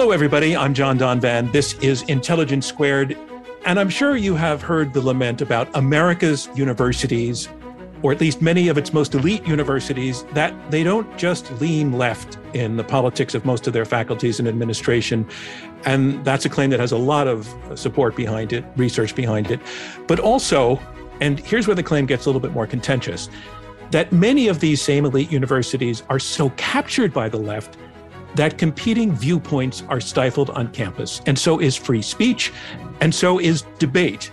Hello, everybody. I'm John Donvan. This is Intelligence Squared. And I'm sure you have heard the lament about America's universities, or at least many of its most elite universities, that they don't just lean left in the politics of most of their faculties and administration. And that's a claim that has a lot of support behind it, research behind it. But also, and here's where the claim gets a little bit more contentious, that many of these same elite universities are so captured by the left that competing viewpoints are stifled on campus. And so is free speech, and so is debate.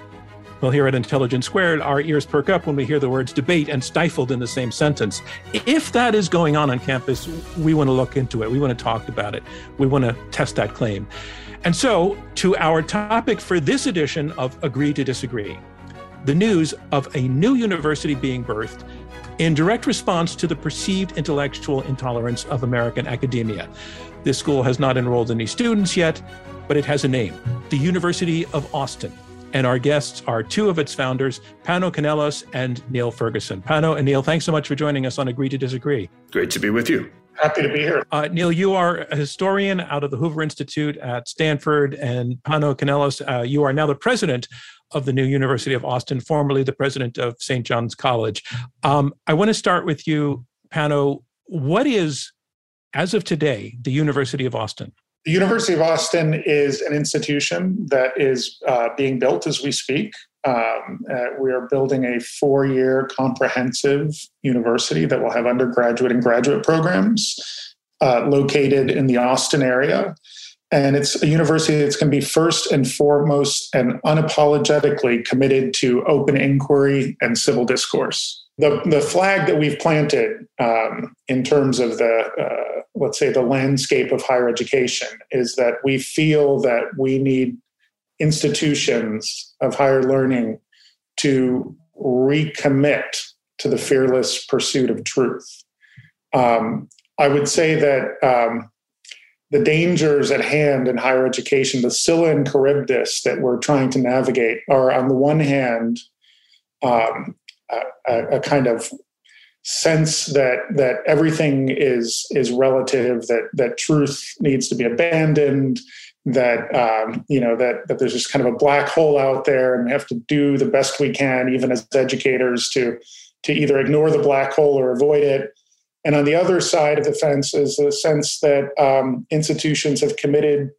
Well, here at Intelligence Squared, our ears perk up when we hear the words debate and stifled in the same sentence. If that is going on on campus, we want to look into it. We want to talk about it. We want to test that claim. And so, to our topic for this edition of Agree to Disagree the news of a new university being birthed in direct response to the perceived intellectual intolerance of American academia. This school has not enrolled any students yet, but it has a name the University of Austin. And our guests are two of its founders, Pano Kanellos and Niall Ferguson. Pano and Niall, thanks so much for joining us on Agree to Disagree. Great to be with you. Happy to be here. Uh, Niall, you are a historian out of the Hoover Institute at Stanford, and Pano Kanellos, uh, you are now the president of the new University of Austin, formerly the president of St. John's College. Um, I want to start with you, Pano. What is, as of today, the University of Austin? The University of Austin is an institution that is uh, being built as we speak. Um, uh, we are building a four year comprehensive university that will have undergraduate and graduate programs uh, located in the Austin area. And it's a university that's going to be first and foremost and unapologetically committed to open inquiry and civil discourse. The, the flag that we've planted um, in terms of the, uh, let's say, the landscape of higher education is that we feel that we need institutions of higher learning to recommit to the fearless pursuit of truth. Um, I would say that um, the dangers at hand in higher education, the Scylla and Charybdis that we're trying to navigate, are on the one hand um, a, a, kind of sense that that everything is is relative, that that truth needs to be abandoned, that um, you know that that there's just kind of a black hole out there, and we have to do the best we can, even as educators, to to either ignore the black hole or avoid it. And on the other side of the fence is the sense that um, institutions have committed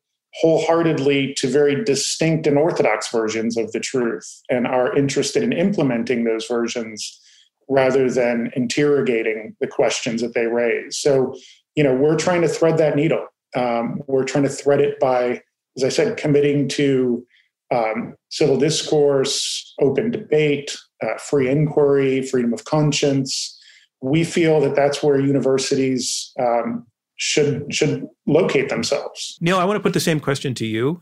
wholeheartedly to very distinct and orthodox versions of the truth and are interested in implementing those versions rather than interrogating the questions that they raise. So, you know, we're trying to thread that needle. Um, we're trying to thread it by, as I said, committing to um, civil discourse, open debate, uh, free inquiry, freedom of conscience, we feel that that's where universities um, should should locate themselves. Niall, I want to put the same question to you.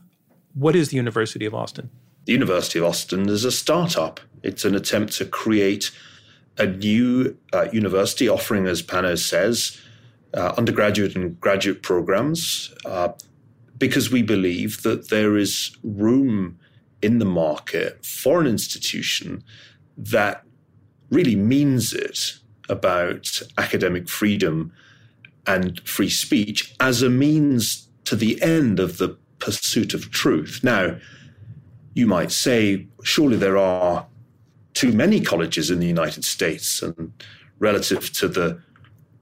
What is the University of Austin? The University of Austin is a startup. It's an attempt to create a new uh, university offering, as Pano says, uh, undergraduate and graduate programs, uh, because we believe that there is room in the market for an institution that really means it about academic freedom and free speech as a means to the end of the pursuit of truth. Now, you might say, surely there are too many colleges in the United States, and relative to the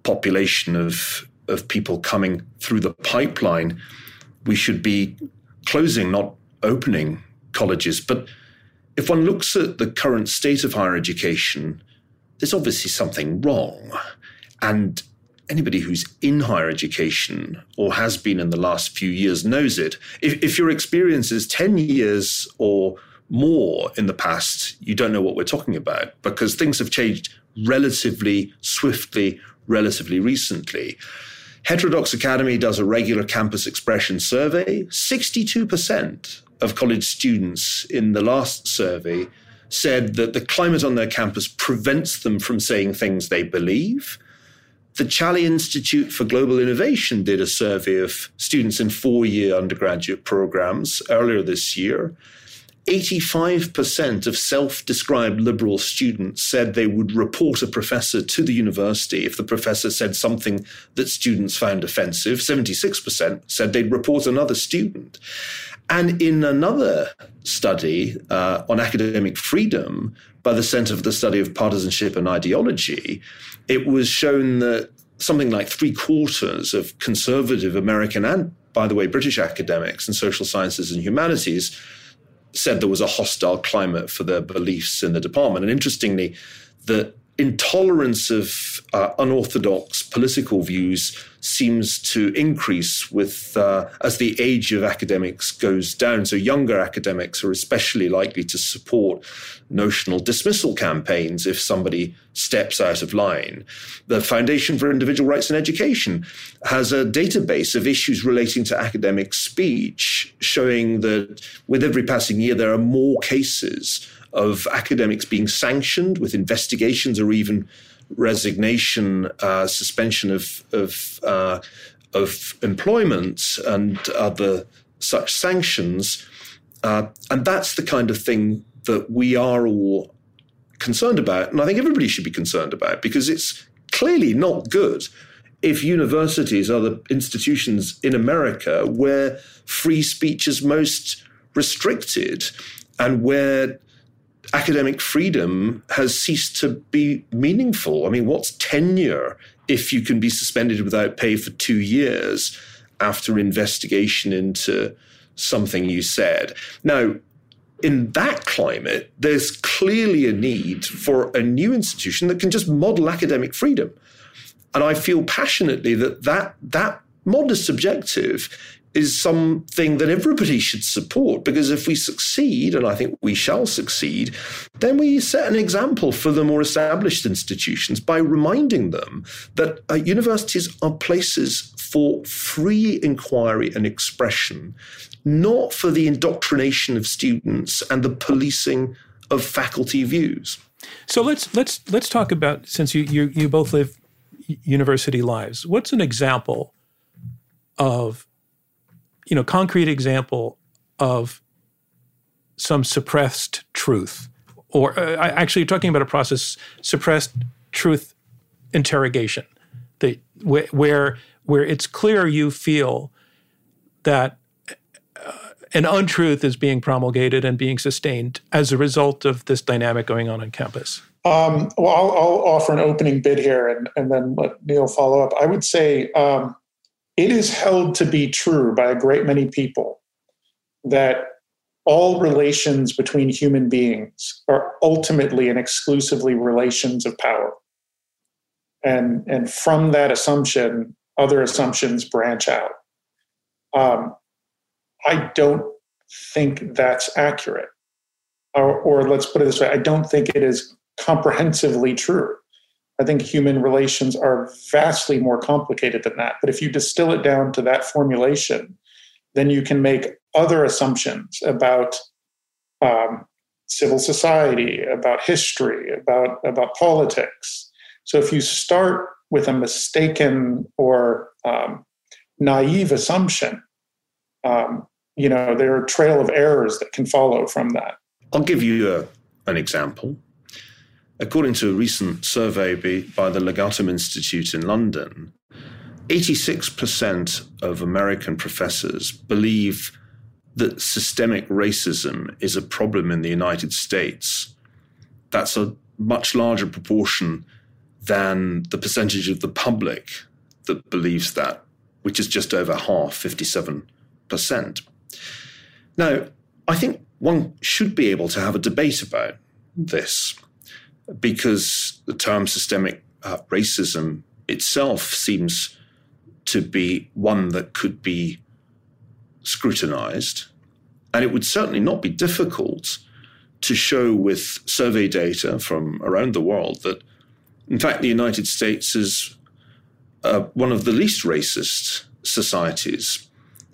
population of, of people coming through the pipeline, we should be closing, not opening colleges. But if one looks at the current state of higher education, there's obviously something wrong. And anybody who's in higher education or has been in the last few years knows it. If, if your experience is 10 years or more in the past, you don't know what we're talking about because things have changed relatively swiftly, relatively recently. Heterodox Academy does a regular campus expression survey. 62% of college students in the last survey said that the climate on their campus prevents them from saying things they believe. The Challey Institute for Global Innovation did a survey of students in four year undergraduate programs earlier this year. 85% of self described liberal students said they would report a professor to the university if the professor said something that students found offensive. 76% said they'd report another student. And in another study uh, on academic freedom by the Center for the Study of Partisanship and Ideology, it was shown that something like three quarters of conservative American and, by the way, British academics in social sciences and humanities said there was a hostile climate for their beliefs in the department. And interestingly, the intolerance of uh, unorthodox political views seems to increase with uh, as the age of academics goes down. So younger academics are especially likely to support notional dismissal campaigns if somebody steps out of line. The Foundation for Individual Rights in Education has a database of issues relating to academic speech, showing that with every passing year there are more cases of academics being sanctioned with investigations or even resignation, uh, suspension of of, uh, of employment, and other such sanctions. Uh, and that's the kind of thing that we are all concerned about, and I think everybody should be concerned about because it's clearly not good if universities are the institutions in America where free speech is most restricted and where academic freedom has ceased to be meaningful. I mean, what's tenure if you can be suspended without pay for two years after investigation into something you said? Now, in that climate, there's clearly a need for a new institution that can just model academic freedom. And I feel passionately that that, that modest objective is something that everybody should support because if we succeed, and I think we shall succeed, then we set an example for the more established institutions by reminding them that uh, universities are places for free inquiry and expression, not for the indoctrination of students and the policing of faculty views. So let's let's let's talk about since you you, you both live university lives. What's an example of you know, concrete example of some suppressed truth, or uh, actually, you're talking about a process suppressed truth interrogation, that where where it's clear you feel that uh, an untruth is being promulgated and being sustained as a result of this dynamic going on on campus. Um, well, I'll, I'll, offer an opening bid here, and, and then let Niall follow up. I would say um, it is held to be true by a great many people that all relations between human beings are ultimately and exclusively relations of power. And, and from that assumption, other assumptions branch out. Um, I don't think that's accurate. Or, or let's put it this way I don't think it is comprehensively true. I think human relations are vastly more complicated than that. But if you distill it down to that formulation, then you can make other assumptions about um, civil society, about history, about, about politics. So if you start with a mistaken or um, naive assumption, um, you know, there are a trail of errors that can follow from that. I'll give you a, an example. According to a recent survey by the Legatum Institute in London, 86% of American professors believe that systemic racism is a problem in the United States. That's a much larger proportion than the percentage of the public that believes that, which is just over half, 57%. Now, I think one should be able to have a debate about this because the term systemic uh, racism itself seems to be one that could be scrutinized. And it would certainly not be difficult to show with survey data from around the world that, in fact, the United States is uh, one of the least racist societies.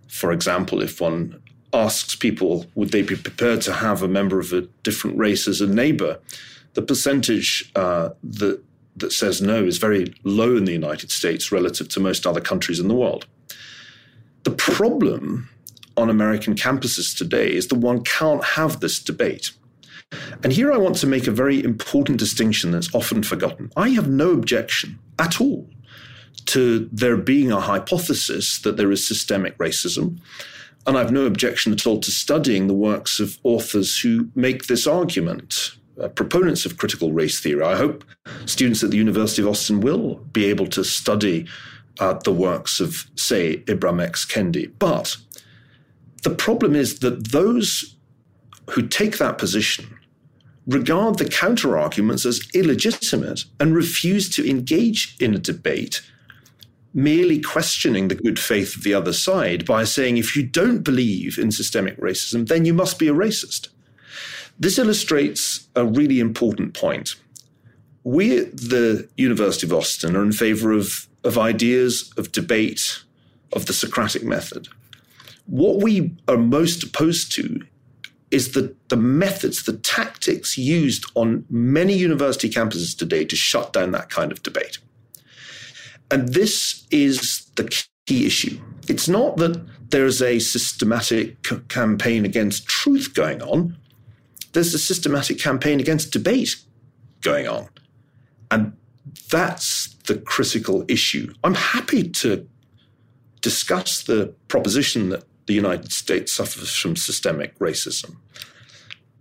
For example, if one asks people, would they be prepared to have a member of a different race as a neighbor? The percentage uh, that, that says no is very low in the United States relative to most other countries in the world. The problem on American campuses today is that one can't have this debate. And here I want to make a very important distinction that's often forgotten. I have no objection at all to there being a hypothesis that there is systemic racism. And I have no objection at all to studying the works of authors who make this argument, uh, proponents of critical race theory. I hope students at the University of Austin will be able to study uh, the works of, say, Ibram X. Kendi. But the problem is that those who take that position regard the counter arguments as illegitimate and refuse to engage in a debate, merely questioning the good faith of the other side by saying, if you don't believe in systemic racism, then you must be a racist. This illustrates a really important point. We at the University of Austin are in favor of, of ideas of debate, of the Socratic method. What we are most opposed to is the, the methods, the tactics used on many university campuses today to shut down that kind of debate. And this is the key issue. It's not that there's a systematic campaign against truth going on, there's a systematic campaign against debate going on. And that's the critical issue. I'm happy to discuss the proposition that the United States suffers from systemic racism.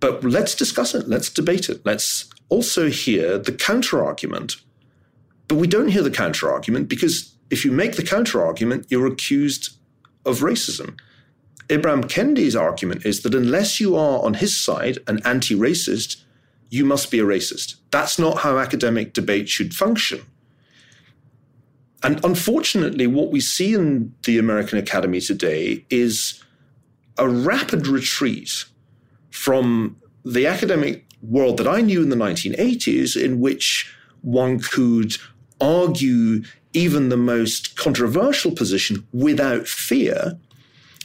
But let's discuss it, let's debate it. Let's also hear the counter argument. But we don't hear the counter argument because if you make the counter argument, you're accused of racism. Ibram Kendi's argument is that unless you are on his side an anti racist, you must be a racist. That's not how academic debate should function. And unfortunately, what we see in the American Academy today is a rapid retreat from the academic world that I knew in the 1980s, in which one could argue even the most controversial position without fear.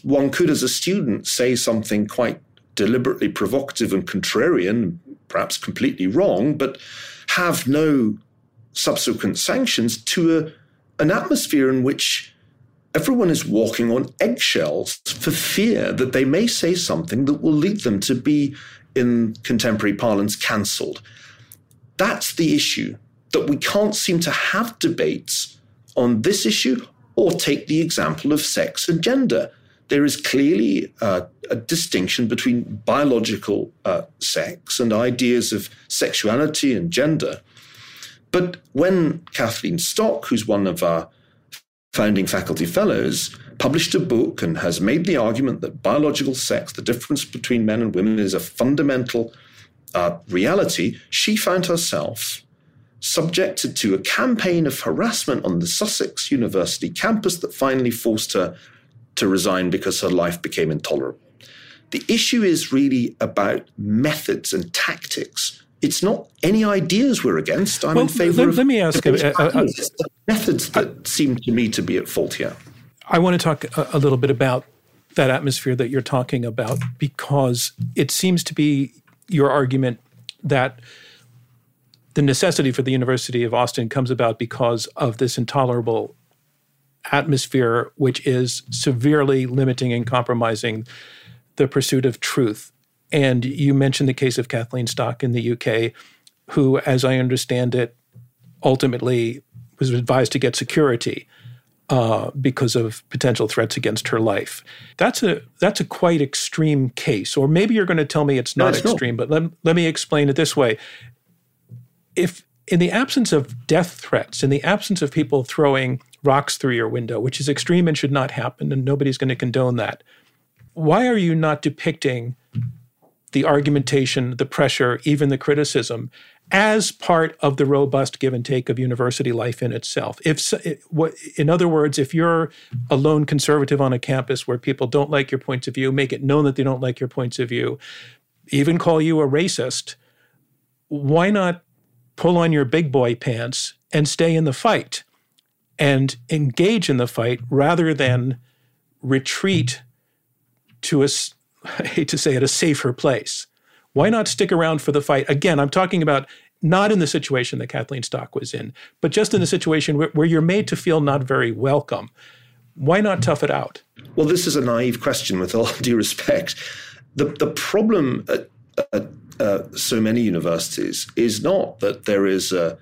One could, as a student, say something quite deliberately provocative and contrarian, perhaps completely wrong, but have no subsequent sanctions to a an atmosphere in which everyone is walking on eggshells for fear that they may say something that will lead them to be, in contemporary parlance, cancelled. That's the issue, that we can't seem to have debates on this issue or take the example of sex and gender. There is clearly uh, a distinction between biological uh, sex and ideas of sexuality and gender. But when Kathleen Stock, who's one of our founding faculty fellows, published a book and has made the argument that biological sex, the difference between men and women, is a fundamental uh, reality, she found herself subjected to a campaign of harassment on the Sussex University campus that finally forced her to resign because her life became intolerable. The issue is really about methods and tactics it's not any ideas we're against. I'm well, in favor let, of let me ask uh, uh, uh, methods that seem to me to be at fault here. I want to talk a, a little bit about that atmosphere that you're talking about because it seems to be your argument that the necessity for the University of Austin comes about because of this intolerable atmosphere, which is severely limiting and compromising the pursuit of truth. And you mentioned the case of Kathleen Stock in the UK, who, as I understand it, ultimately was advised to get security uh, because of potential threats against her life. That's a that's a quite extreme case. Or maybe you're going to tell me it's not no, it's extreme, not. but let, let me explain it this way. If in the absence of death threats, in the absence of people throwing rocks through your window, which is extreme and should not happen, and nobody's going to condone that, why are you not depicting the argumentation, the pressure, even the criticism as part of the robust give and take of university life in itself. If, in other words, if you're a lone conservative on a campus where people don't like your points of view, make it known that they don't like your points of view, even call you a racist, why not pull on your big boy pants and stay in the fight? And engage in the fight rather than retreat to a, I hate to say it, a safer place? Why not stick around for the fight? Again, I'm talking about not in the situation that Kathleen Stock was in, but just in the situation where, where you're made to feel not very welcome. Why not tough it out? Well, this is a naive question with all due respect. The, the problem at, at uh, so many universities is not that there is a,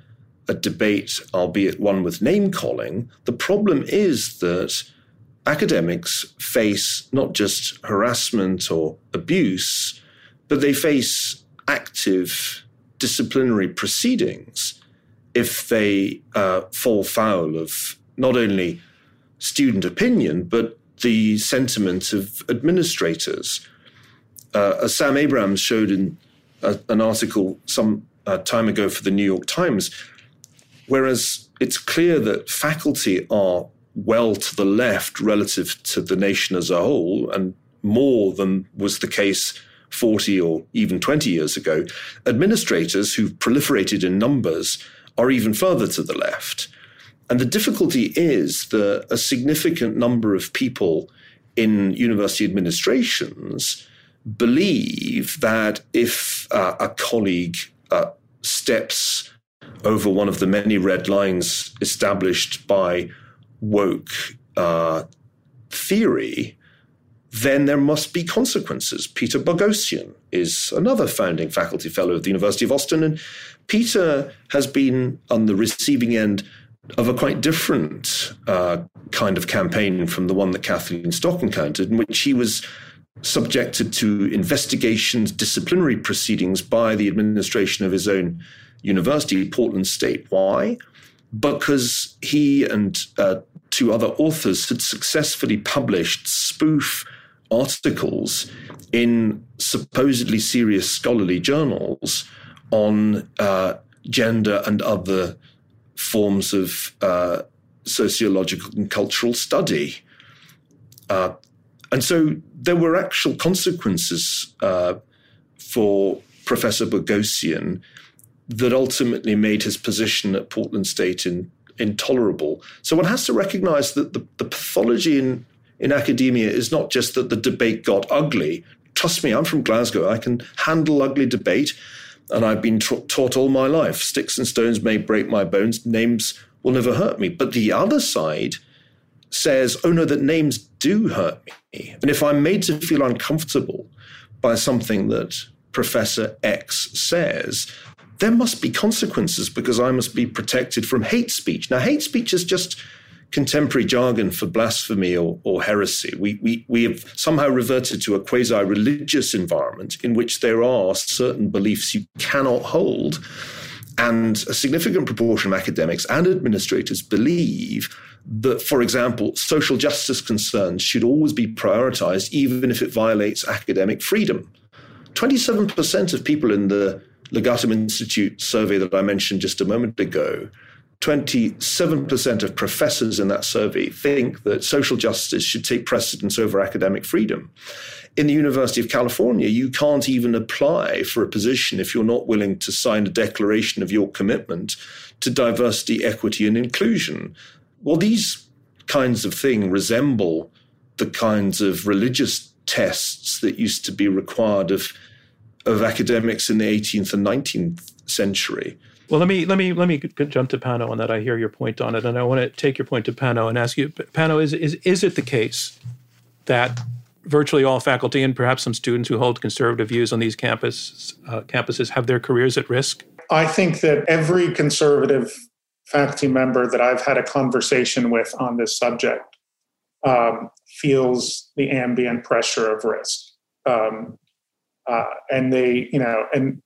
a debate, albeit one with name calling. The problem is that academics face not just harassment or abuse, but they face active disciplinary proceedings if they uh, fall foul of not only student opinion, but the sentiment of administrators. Uh, as Sam Abrams showed in a, an article some uh, time ago for the New York Times, whereas it's clear that faculty are well to the left relative to the nation as a whole, and more than was the case 40 or even 20 years ago, administrators who've proliferated in numbers are even further to the left. And the difficulty is that a significant number of people in university administrations believe that if uh, a colleague uh, steps over one of the many red lines established by woke uh, theory, then there must be consequences. Peter Boghossian is another founding faculty fellow of the University of Austin, and Peter has been on the receiving end of a quite different uh, kind of campaign from the one that Kathleen Stock encountered, in which he was subjected to investigations, disciplinary proceedings by the administration of his own university, Portland State. Why? Because he and uh, two other authors had successfully published spoof articles in supposedly serious scholarly journals on uh, gender and other forms of uh, sociological and cultural study. Uh, and so there were actual consequences uh, for Professor Boghossian that ultimately made his position at Portland State in, intolerable. So one has to recognize that the, the pathology in, in academia is not just that the debate got ugly. Trust me, I'm from Glasgow. I can handle ugly debate, and I've been tra- taught all my life sticks and stones may break my bones, names will never hurt me. But the other side says, oh no, that names do hurt me. And if I'm made to feel uncomfortable by something that Professor X says, there must be consequences because I must be protected from hate speech. Now, hate speech is just contemporary jargon for blasphemy or, or heresy. We, we, we have somehow reverted to a quasi religious environment in which there are certain beliefs you cannot hold. And a significant proportion of academics and administrators believe that, for example, social justice concerns should always be prioritized, even if it violates academic freedom. 27% of people in the Legatum Institute survey that I mentioned just a moment ago, 27% of professors in that survey think that social justice should take precedence over academic freedom. In the University of California, you can't even apply for a position if you're not willing to sign a declaration of your commitment to diversity, equity, and inclusion. Well, these kinds of things resemble the kinds of religious tests that used to be required of of academics in the 18th and 19th century. Well, let me let me let me jump to Pano on that. I hear your point on it, and I want to take your point to Pano and ask you, Pano, is is is it the case that virtually all faculty and perhaps some students who hold conservative views on these campus uh, campuses have their careers at risk? I think that every conservative faculty member that I've had a conversation with on this subject um, feels the ambient pressure of risk. Um, uh, and they, you know, and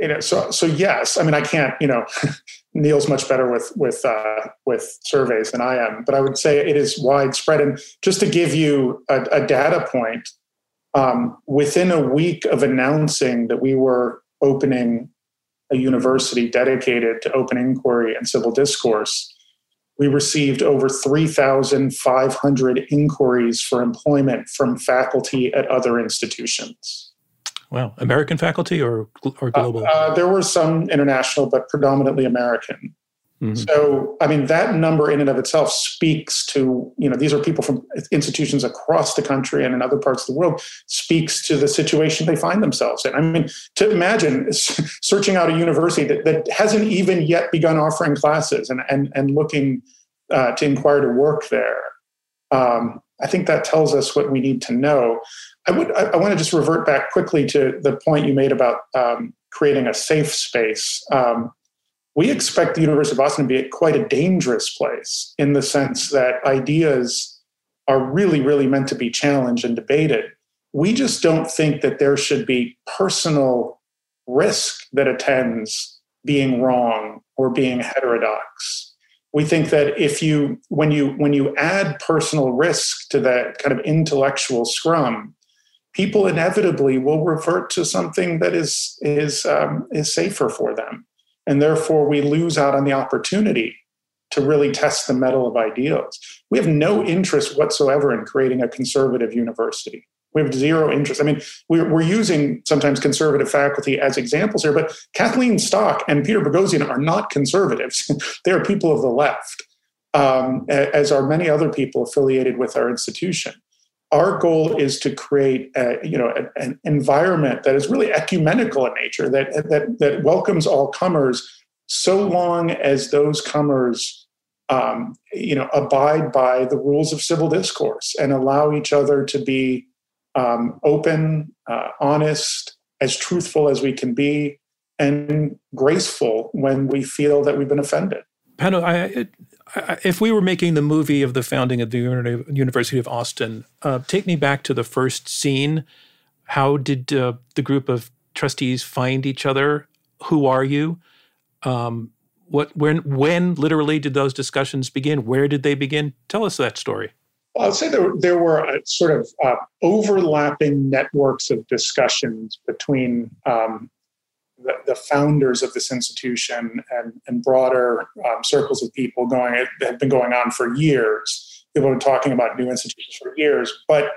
you know, so so yes, I mean, I can't, you know, Niall's much better with with uh, with surveys than I am, but I would say it is widespread. And just to give you a, a data point, um, within a week of announcing that we were opening a university dedicated to open inquiry and civil discourse, we received over 3,500 inquiries for employment from faculty at other institutions. Wow, American faculty or or global? Uh, uh, there were some international, but predominantly American. Mm-hmm. So, I mean, that number in and of itself speaks to, you know, these are people from institutions across the country and in other parts of the world, speaks to the situation they find themselves in. I mean, to imagine searching out a university that, that hasn't even yet begun offering classes and, and, and looking uh, to inquire to work there. Um, I think that tells us what we need to know. I would, I, I want to just revert back quickly to the point you made about um, creating a safe space. Um, we expect the University of Boston to be quite a dangerous place in the sense that ideas are really, really meant to be challenged and debated. We just don't think that there should be personal risk that attends being wrong or being heterodox. We think that if you when you when you add personal risk to that kind of intellectual scrum, people inevitably will revert to something that is is um, is safer for them and therefore we lose out on the opportunity to really test the mettle of ideals. We have no interest whatsoever in creating a conservative university. We have zero interest. I mean, we're, we're using sometimes conservative faculty as examples here, but Kathleen Stock and Peter Boghossian are not conservatives. they are people of the left, um, as are many other people affiliated with our institution our goal is to create a, you know an, environment that is really ecumenical in nature that, that that welcomes all comers so long as those comers um, you know abide by the rules of civil discourse and allow each other to be um, open uh, honest as truthful as we can be and graceful when we feel that we've been offended. Pano, I, if we were making the movie of the founding of the University of Austin, uh, take me back to the first scene. How did uh, the group of trustees find each other? Who are you? Um, what, when, when literally did those discussions begin? Where did they begin? Tell us that story. Well, I'll say there, there were uh, sort of uh, overlapping networks of discussions between um, the, the, founders of this institution and, and broader um, circles of people going it had been going on for years. People have been talking about new institutions for years, but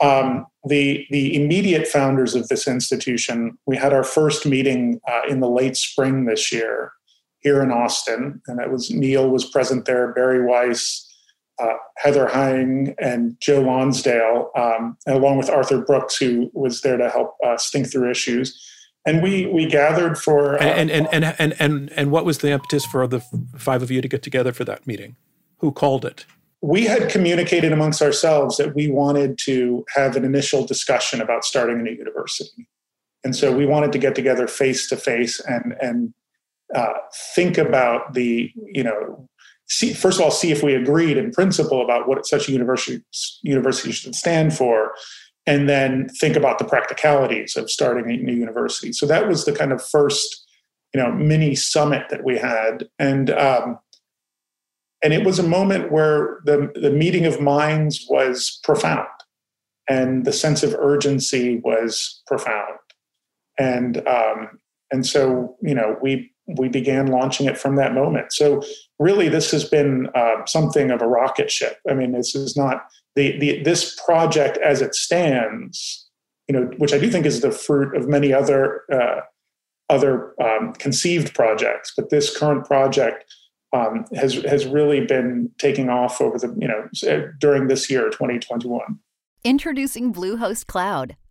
um, the the immediate founders of this institution, we had our first meeting uh, in the late spring this year here in Austin, and it was Neil was present there, Bari Weiss. Uh, Heather Heying and Joe Lonsdale, um, along with Arthur Brooks, who was there to help us think through issues and we we gathered for uh, and, and, and and and and what was the impetus for the five of you to get together for that meeting? Who called it? We had communicated amongst ourselves that we wanted to have an initial discussion about starting a new university, and so we wanted to get together face to face and and uh, think about the you know see first of all see if we agreed in principle about what such a university university should stand for and then think about the practicalities of starting a new university. So that was the kind of first, you know, mini summit that we had, and um, and it was a moment where the the meeting of minds was profound, and the sense of urgency was profound, and um, and so you know we we began launching it from that moment. So really, this has been uh, something of a rocket ship. I mean, this is not the, the this project as it stands, you know, which I do think is the fruit of many other uh, other um, conceived projects, but this current project um, has has really been taking off over the you know during this year 2021. Introducing Bluehost Cloud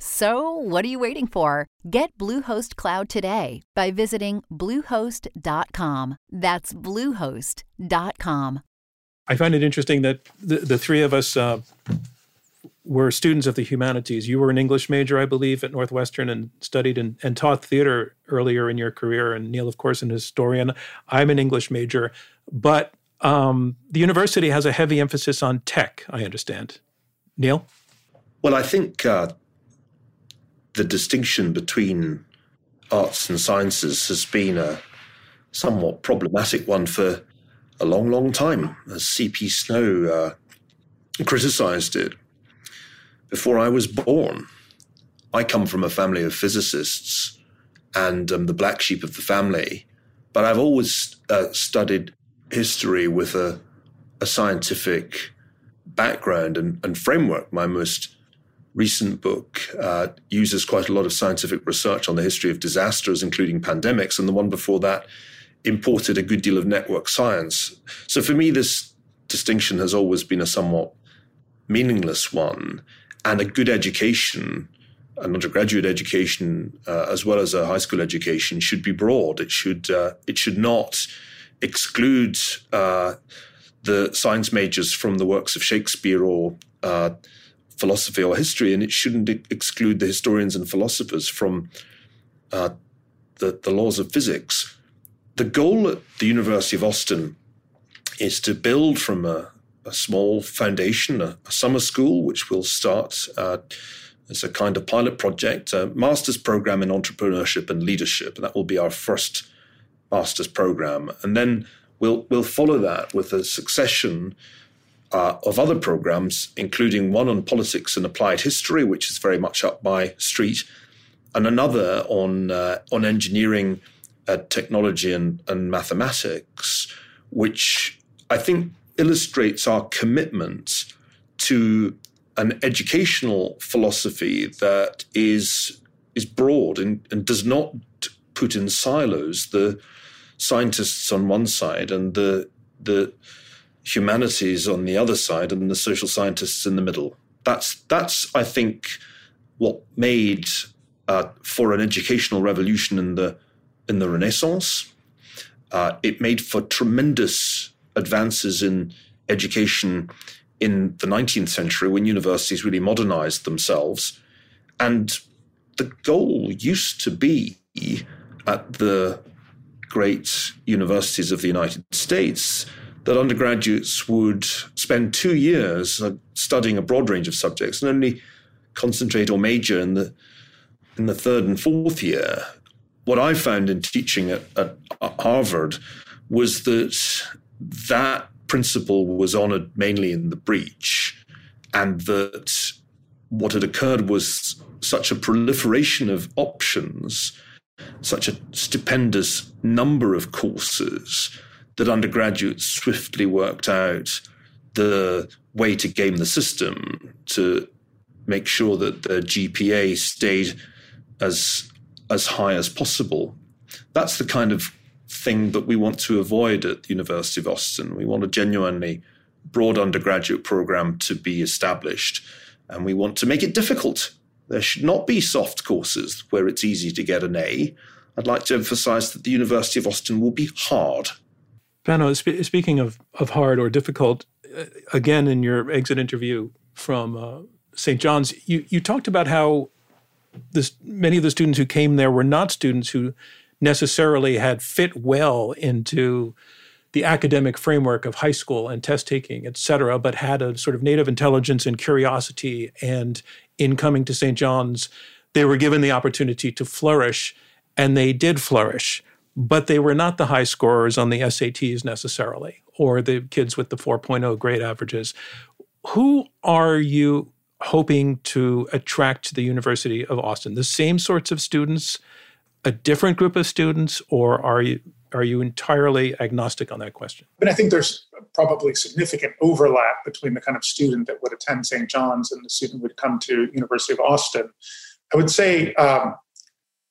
So, what are you waiting for? Get Bluehost Cloud today by visiting Bluehost.com. That's Bluehost.com. I find it interesting that the, the three of us uh, were students of the humanities. You were an English major, I believe, at Northwestern and studied and, and taught theater earlier in your career. And Niall, of course, an historian. I'm an English major. But Um, the university has a heavy emphasis on tech, I understand. Niall? Well, I think uh, the distinction between arts and sciences has been a somewhat problematic one for a long, long time, as C.P. Snow uh, criticized it before I was born. I come from a family of physicists and um, the black sheep of the family, but I've always uh, studied history with a, a scientific background and, and, framework. My most recent book uh, uses quite a lot of scientific research on the history of disasters, including pandemics, and the one before that imported a good deal of network science. So for me, this distinction has always been a somewhat meaningless one and a good education, an undergraduate education uh, as well as a high school education, should be broad. It should uh, it should not exclude uh, the science majors from the works of Shakespeare or uh, philosophy or history, and it shouldn't exclude the historians and philosophers from uh, the, the laws of physics. The goal at the University of Austin is to build from a, a small foundation, a, a, summer school, which will start uh, as a kind of pilot project, a master's program in entrepreneurship and leadership. And that will be our first master's program. And then we'll, we'll follow that with a succession uh, of other programs, including one on politics and applied history, which is very much up my street, and another on, uh, on engineering, uh, technology, and, and mathematics, which I think illustrates our commitment to an educational philosophy that is is broad and, and does not put in silos the scientists on one side and the the humanities on the other side and the social scientists in the middle. That's that's I think what made uh, for an educational revolution in the in the Renaissance. Uh, it made for tremendous advances in education in the 19th century when universities really modernized themselves. And the goal used to be at the great universities of the United States that undergraduates would spend two years uh, studying a broad range of subjects and only concentrate or major in the in the third and fourth year. What I found in teaching at, at Harvard was that that principle was honored mainly in the breach, and that what had occurred was such a proliferation of options, such a stupendous number of courses, that undergraduates swiftly worked out the way to game the system to make sure that the GPA stayed as as high as possible. That's the kind of thing that we want to avoid at the University of Austin. We want a genuinely broad undergraduate program to be established, and we want to make it difficult. There should not be soft courses where it's easy to get an A. I'd like to emphasize that the University of Austin will be hard. Pano, sp- speaking of, of hard or difficult, uh, again in your exit interview from uh, St. John's, you, you talked about how this, many of the students who came there were not students who necessarily had fit well into the academic framework of high school and test taking, et cetera, but had a sort of native intelligence and curiosity. And in coming to St. John's, they were given the opportunity to flourish, and they did flourish. But they were not the high scorers on the SATs necessarily, or the kids with the 4.0 grade averages. Who are you hoping to attract to the University of Austin? The same sorts of students a different group of students, or are you are you entirely agnostic on that question? I I think there's probably significant overlap between the kind of student that would attend St. John's and the student would come to University of Austin. I would say, um,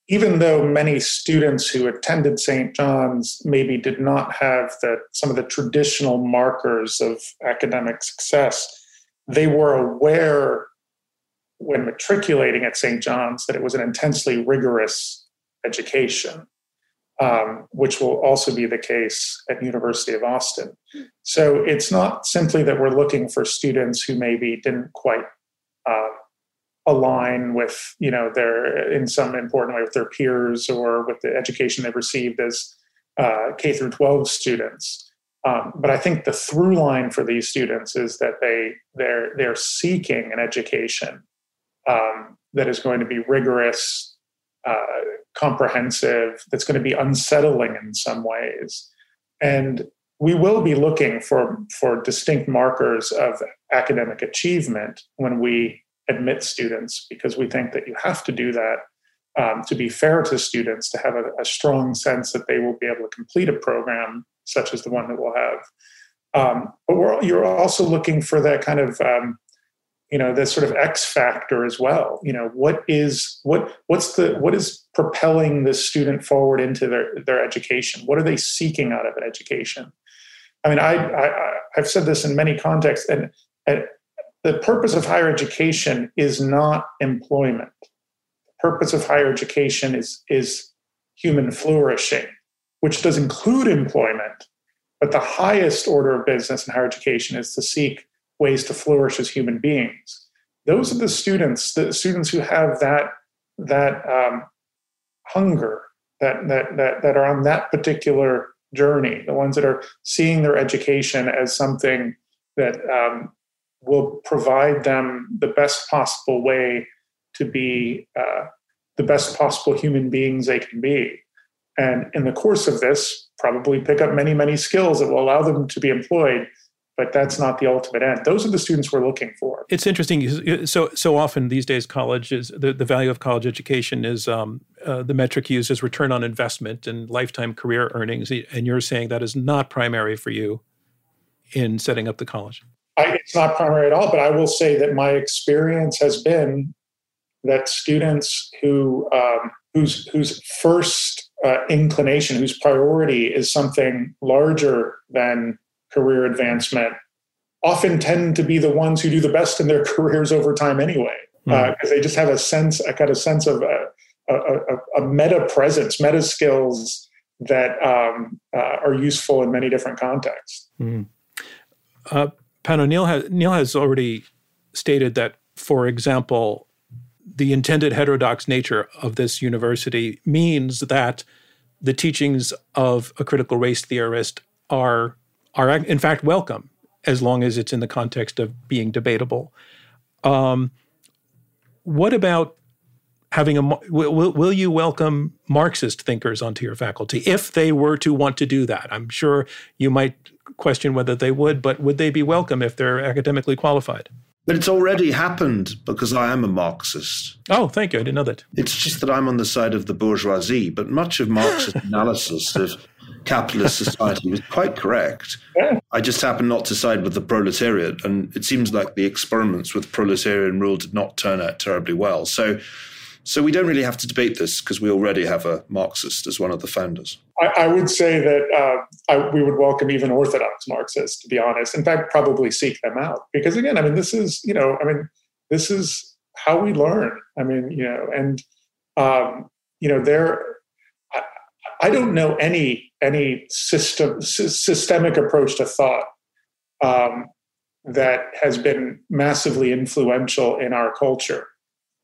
even though many students who attended St. John's maybe did not have the, some of the traditional markers of academic success, they were aware when matriculating at St. John's that it was an intensely rigorous education, um, which will also be the case at University of Austin. So it's not simply that we're looking for students who maybe didn't quite uh, align with, you know, their in some important way with their peers or with the education they've received as uh, K through 12 students. Um, but I think the through line for these students is that they they're they're seeking an education um, that is going to be rigorous, uh, comprehensive, that's going to be unsettling in some ways, and we will be looking for for distinct markers of academic achievement when we admit students because we think that you have to do that um, to be fair to students to have a, a, strong sense that they will be able to complete a program such as the one that we'll have. Um, but you're also looking for that kind of um, you know this sort of x factor as well. You know what is what what's the what is propelling the student forward into their their education? What are they seeking out of an education? I mean i, I i've said this in many contexts and, and the purpose of higher education is not employment the purpose of higher education is is human flourishing which does include employment but the highest order of business in higher education is to seek ways to flourish as human beings. Those are the students, the students who have that that um, hunger, that that that that are on that particular journey. The ones that are seeing their education as something that um, will provide them the best possible way to be uh, the best possible human beings they can be. And in the course of this, probably pick up many, many skills that will allow them to be employed but that's not the ultimate end. Those are the students we're looking for. It's interesting. So so often these days, college is the, the value of college education is um, uh, the metric used as return on investment and lifetime career earnings. And you're saying that is not primary for you in setting up the college. I, it's not primary at all. But I will say that my experience has been that students who um, whose whose first uh, inclination, whose priority is something larger than career advancement often tend to be the ones who do the best in their careers over time anyway because mm. uh, they just have a sense a kind of sense of a, a, a, a meta presence meta skills that um, uh, are useful in many different contexts mm. Pano, Niall has, Niall has already stated that for example the intended heterodox nature of this university means that the teachings of a critical race theorist are are in fact welcome as long as it's in the context of being debatable. Um, what about having a will, will you welcome Marxist thinkers onto your faculty if they were to want to do that? I'm sure you might question whether they would, but would they be welcome if they're academically qualified? But it's already happened because I am a Marxist. Oh, thank you. I didn't know that. It's just that I'm on the side of the bourgeoisie, but much of Marxist analysis of capitalist society was quite correct. Yeah. I just happen not to side with the proletariat, and it seems like the experiments with proletarian rule did not turn out terribly well. So, so we don't really have to debate this because we already have a Marxist as one of the founders. I, I would say that uh, I, we would welcome even orthodox Marxists, to be honest. In fact, probably seek them out because, again, I mean, this is you know, I mean, this is how we learn. I mean, you know, and um, you know, there I don't know any any system systemic approach to thought um, that has been massively influential in our culture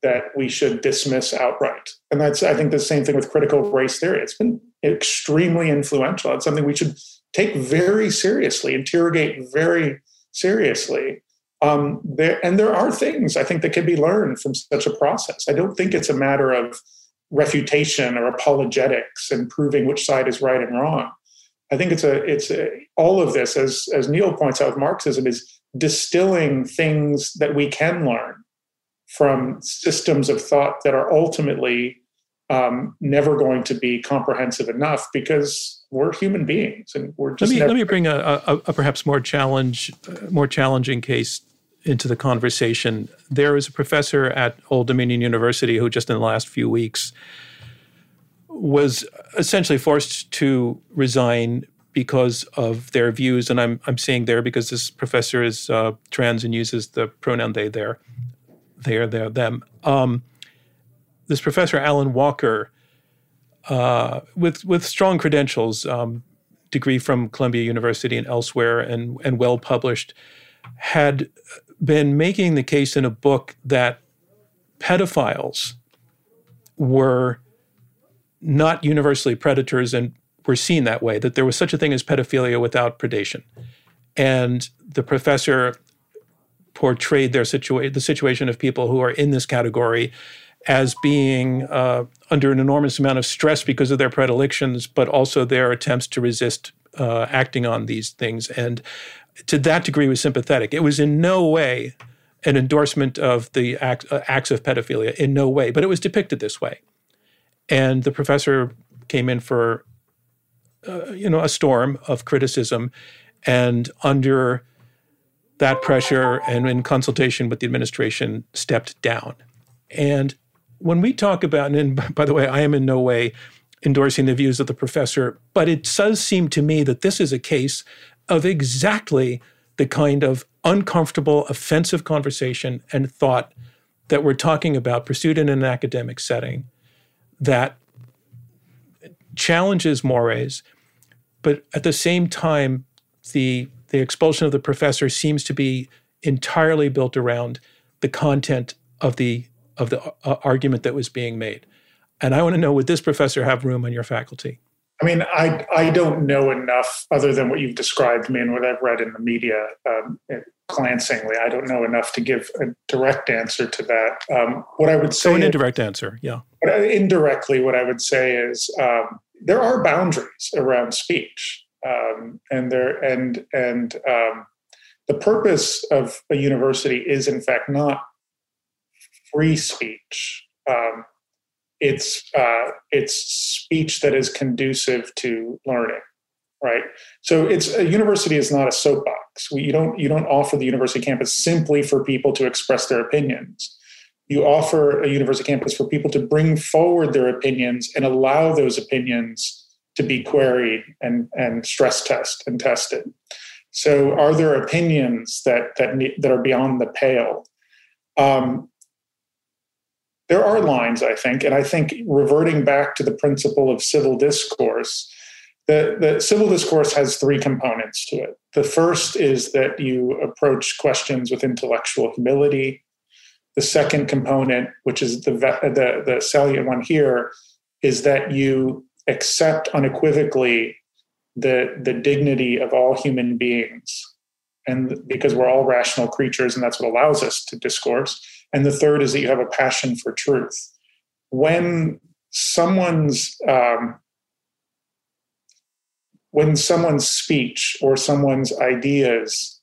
that we should dismiss outright. And that's I think the same thing with critical race theory. It's been extremely influential. It's something we should take very seriously, interrogate very seriously. Um, there, and there are things I think that can be learned from such a process. I don't think it's a matter of refutation or apologetics and proving which side is right and wrong. I think it's a it's a, all of this, as as Niall points out, Marxism is distilling things that we can learn from systems of thought that are ultimately um, never going to be comprehensive enough because we're human beings and we're just. Let me never- let me bring a, a, a perhaps more challenge, uh, more challenging case into the conversation. There is a professor at Old Dominion University who, just in the last few weeks, was essentially forced to resign because of their views. And I'm, I'm saying there because this professor is uh, trans and uses the pronoun they, there, they are, there, them. Um, this professor, Allyn Walker, uh, with, with strong credentials, um, degree from Columbia University and elsewhere, and, and well published, had been making the case in a book that pedophiles were not universally predators and were seen that way, that there was such a thing as pedophilia without predation. And the professor portrayed their situa- the situation of people who are in this category as being uh, under an enormous amount of stress because of their predilections, but also their attempts to resist uh, acting on these things. And to that degree, was sympathetic. It was in no way an endorsement of the act, uh, acts of pedophilia, in no way, but it was depicted this way. And the professor came in for, uh, you know, a storm of criticism, and under that pressure and in consultation with the administration, stepped down. And when we talk about, and by the way, I am in no way endorsing the views of the professor, but it does seem to me that this is a case of exactly the kind of uncomfortable, offensive conversation and thought that we're talking about pursued in an academic setting that challenges mores, but at the same time, the the expulsion of the professor seems to be entirely built around the content of the of the uh, argument that was being made. And I want to know would this professor have room on your faculty? I mean, I I don't know enough other than what you've described me and what I've read in the media um, glancingly. I don't know enough to give a direct answer to that. Um, what I would say, so an indirect is, answer, yeah. Indirectly, what I would say is um, there are boundaries around speech, um, and there and and um, the purpose of a university is in fact not free speech. Um, it's uh, it's speech that is conducive to learning, right? So it's a university is not a soapbox. We, you don't you don't offer the university campus simply for people to express their opinions. You offer a university campus for people to bring forward their opinions and allow those opinions to be queried and, and stress test and tested. So, are there opinions that that that are beyond the pale? Um, there are lines, I think, and I think reverting back to the principle of civil discourse, the, the civil discourse has three components to it. The first is that you approach questions with intellectual humility. The second component, which is the, the, the salient one here, is that you accept unequivocally the, the dignity of all human beings. And because we're all rational creatures, and that's what allows us to discourse. And the third is that you have a passion for truth. When someone's um, when someone's speech or someone's ideas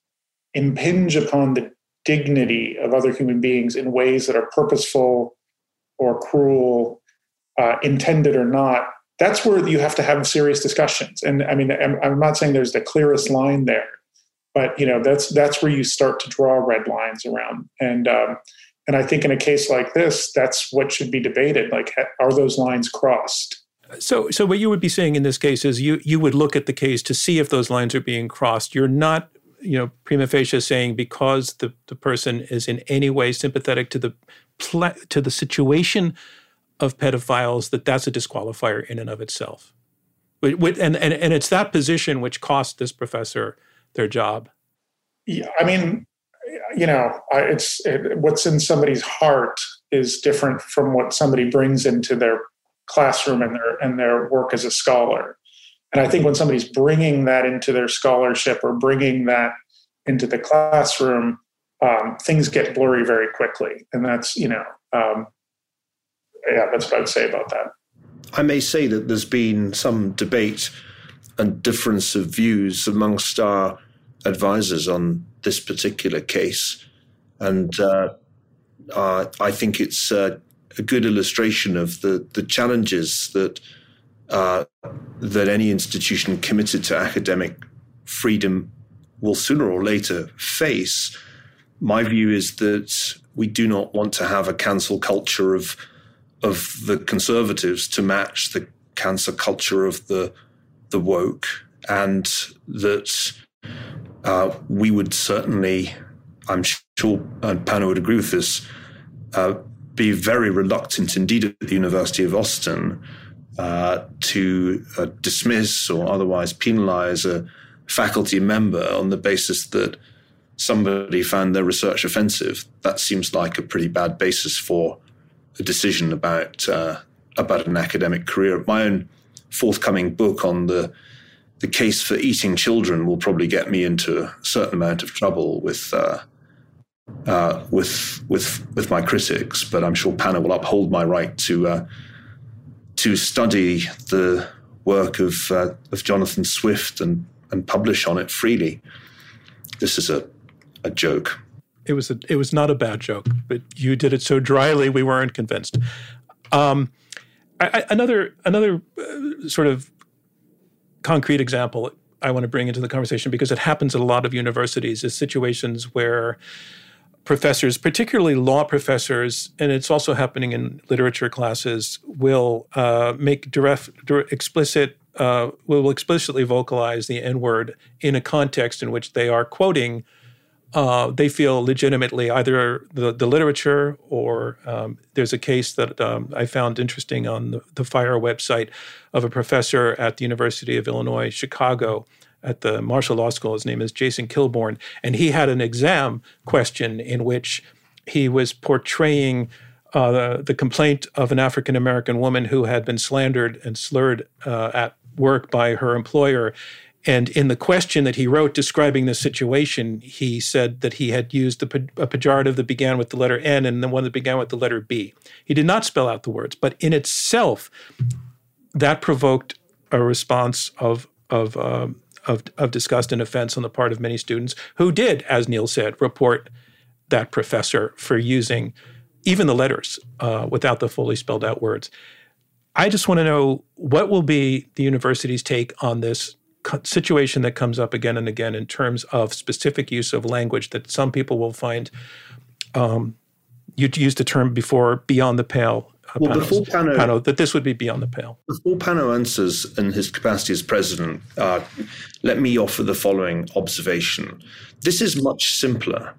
impinge upon the dignity of other human beings in ways that are purposeful or cruel, uh, intended or not, that's where you have to have serious discussions. And I mean, I'm, not saying there's the clearest line there, but you know, that's that's where you start to draw red lines around. And um, and I think in a case like this, that's what should be debated. Like, are those lines crossed? So, so what you would be saying in this case is you you would look at the case to see if those lines are being crossed. You're not, you know, prima facie saying because the, the person is in any way sympathetic to the to the situation of pedophiles that that's a disqualifier in and of itself. And, and, and it's that position which cost this professor their job. Yeah, I mean, you know, it's it, what's in somebody's heart is different from what somebody brings into their classroom and their and their work as a scholar. And I think when somebody's bringing that into their scholarship or bringing that into the classroom, um, things get blurry very quickly. And that's you know, um, yeah, that's what I'd say about that. I may say that there's been some debate and difference of views amongst our advisors on this particular case. And uh, uh, I think it's uh, a good illustration of the, the challenges that uh, that any institution committed to academic freedom will sooner or later face. My view is that we do not want to have a cancel culture of of the conservatives to match the cancer culture of the the woke, and that uh, we would certainly, I'm sure, and Pano would agree with this, uh, be very reluctant indeed at the University of Austin uh, to uh, dismiss or otherwise penalize a faculty member on the basis that somebody found their research offensive. That seems like a pretty bad basis for a decision about uh, about an academic career. My own forthcoming book on the the case for eating children will probably get me into a certain amount of trouble with uh, uh, with with with my critics, but I'm sure Pano will uphold my right to uh, to study the work of uh, of Jonathan Swift and and publish on it freely. This is a a joke. It was a, it was not a bad joke, but you did it so dryly we weren't convinced. Um, I, I, another another uh, sort of concrete example I want to bring into the conversation because it happens at a lot of universities is situations where professors, particularly law professors, and it's also happening in literature classes, will uh, make direct, direct explicit uh, will explicitly vocalize the N word in a context in which they are quoting uh, they feel legitimately either the, the literature or um, there's a case that um, I found interesting on the, the, FIRE website of a professor at the University of Illinois Chicago at the Marshall Law School. His name is Jason Kilborn, and he had an exam question in which he was portraying uh, the, the, complaint of an African American woman who had been slandered and slurred uh, at work by her employer and in the question that he wrote describing the situation, he said that he had used a, pejorative that began with the letter N and the one that began with the letter B. He did not spell out the words, but in itself, that provoked a response of of um, of, of disgust and offense on the part of many students who did, as Niall said, report that professor for using even the letters uh, without the fully spelled out words. I just want to know what will be the university's take on this situation that comes up again and again in terms of specific use of language that some people will find. Um, you used the term before beyond the pale. Uh, well, before Pano, Pano, that this would be beyond the pale. Before Pano answers in his capacity as president, uh, let me offer the following observation. This is much simpler.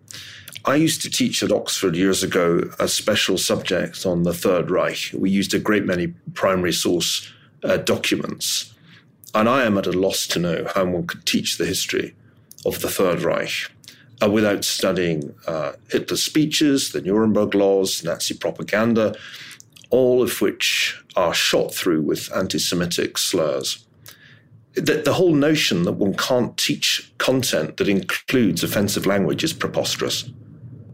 I used to teach at Oxford years ago a special subject on the Third Reich. We used a great many primary source uh, documents. And I am at a loss to know how one could teach the history of the Third Reich uh, without studying uh, Hitler's speeches, the Nuremberg laws, Nazi propaganda, all of which are shot through with anti Semitic slurs. The, the whole notion that one can't teach content that includes offensive language is preposterous.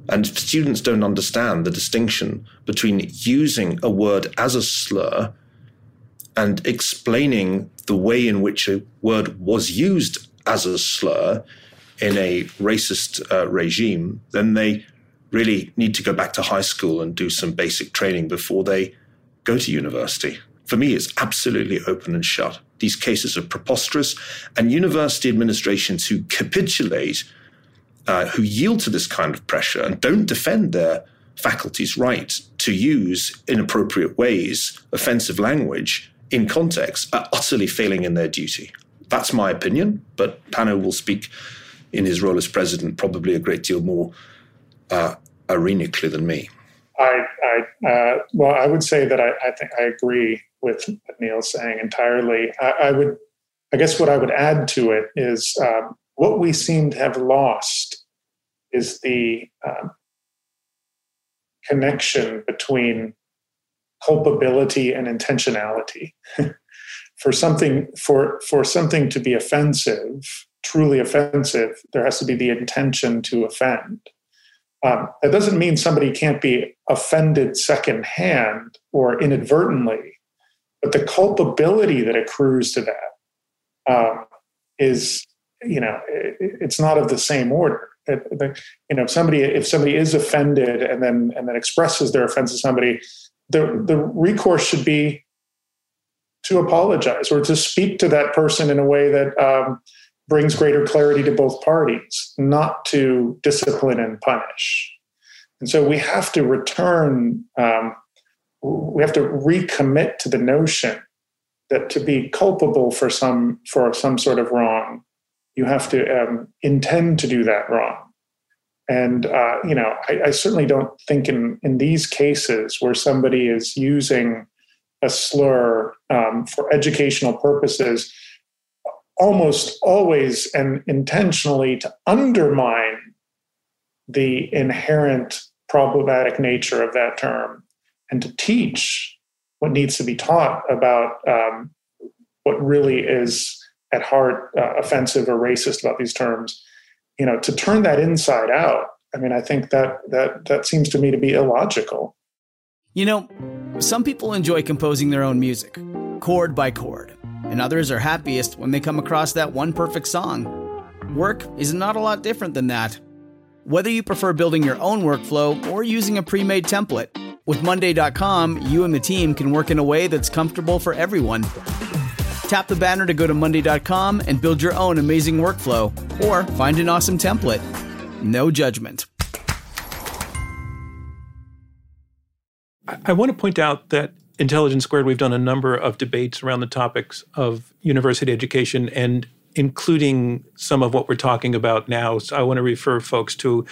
And students don't understand the distinction between using a word as a slur and explaining the way in which a word was used as a slur in a racist uh, regime, then they really need to go back to high school and do some basic training before they go to university. For me, it's absolutely open and shut. These cases are preposterous, and university administrations who capitulate, uh, who yield to this kind of pressure and don't defend their faculty's right to use inappropriate ways offensive language in context, are utterly failing in their duty. That's my opinion, but Pano will speak in his role as president probably a great deal more uh, arenically than me. I, I uh, well, I would say that I, I, think I agree with what Niall's saying entirely. I, I, would, I guess, what I would add to it is um, what we seem to have lost is the um, connection between culpability and intentionality. for something for for something to be offensive, truly offensive, there has to be the intention to offend. Um, that doesn't mean somebody can't be offended secondhand or inadvertently, but the culpability that accrues to that um, is, you know, it, it's not of the same order. It, the, you know, if somebody if somebody is offended and then and then expresses their offense to somebody, the, the recourse should be to apologize or to speak to that person in a way that um, brings greater clarity to both parties, not to discipline and punish. And so we have to return, um, we have to recommit to the notion that to be culpable for some for some sort of wrong, you have to um, intend to do that wrong. And uh, you know, I, I, certainly don't think in in these cases where somebody is using a slur um, for educational purposes, almost always and intentionally to undermine the inherent problematic nature of that term, and to teach what needs to be taught about um, what really is at heart uh, offensive or racist about these terms, you know, to turn that inside out. I mean, I think that that that seems to me to be illogical. You know, some people enjoy composing their own music, chord by chord, and others are happiest when they come across that one perfect song. Work is not a lot different than that. Whether you prefer building your own workflow or using a pre made template, with Monday.com, you and the team can work in a way that's comfortable for everyone. Tap the banner to go to Monday.com and build your own amazing workflow or find an awesome template. No judgment. I want to point out that Intelligence Squared, we've done a number of debates around the topics of university education and including some of what we're talking about now. So I want to refer folks to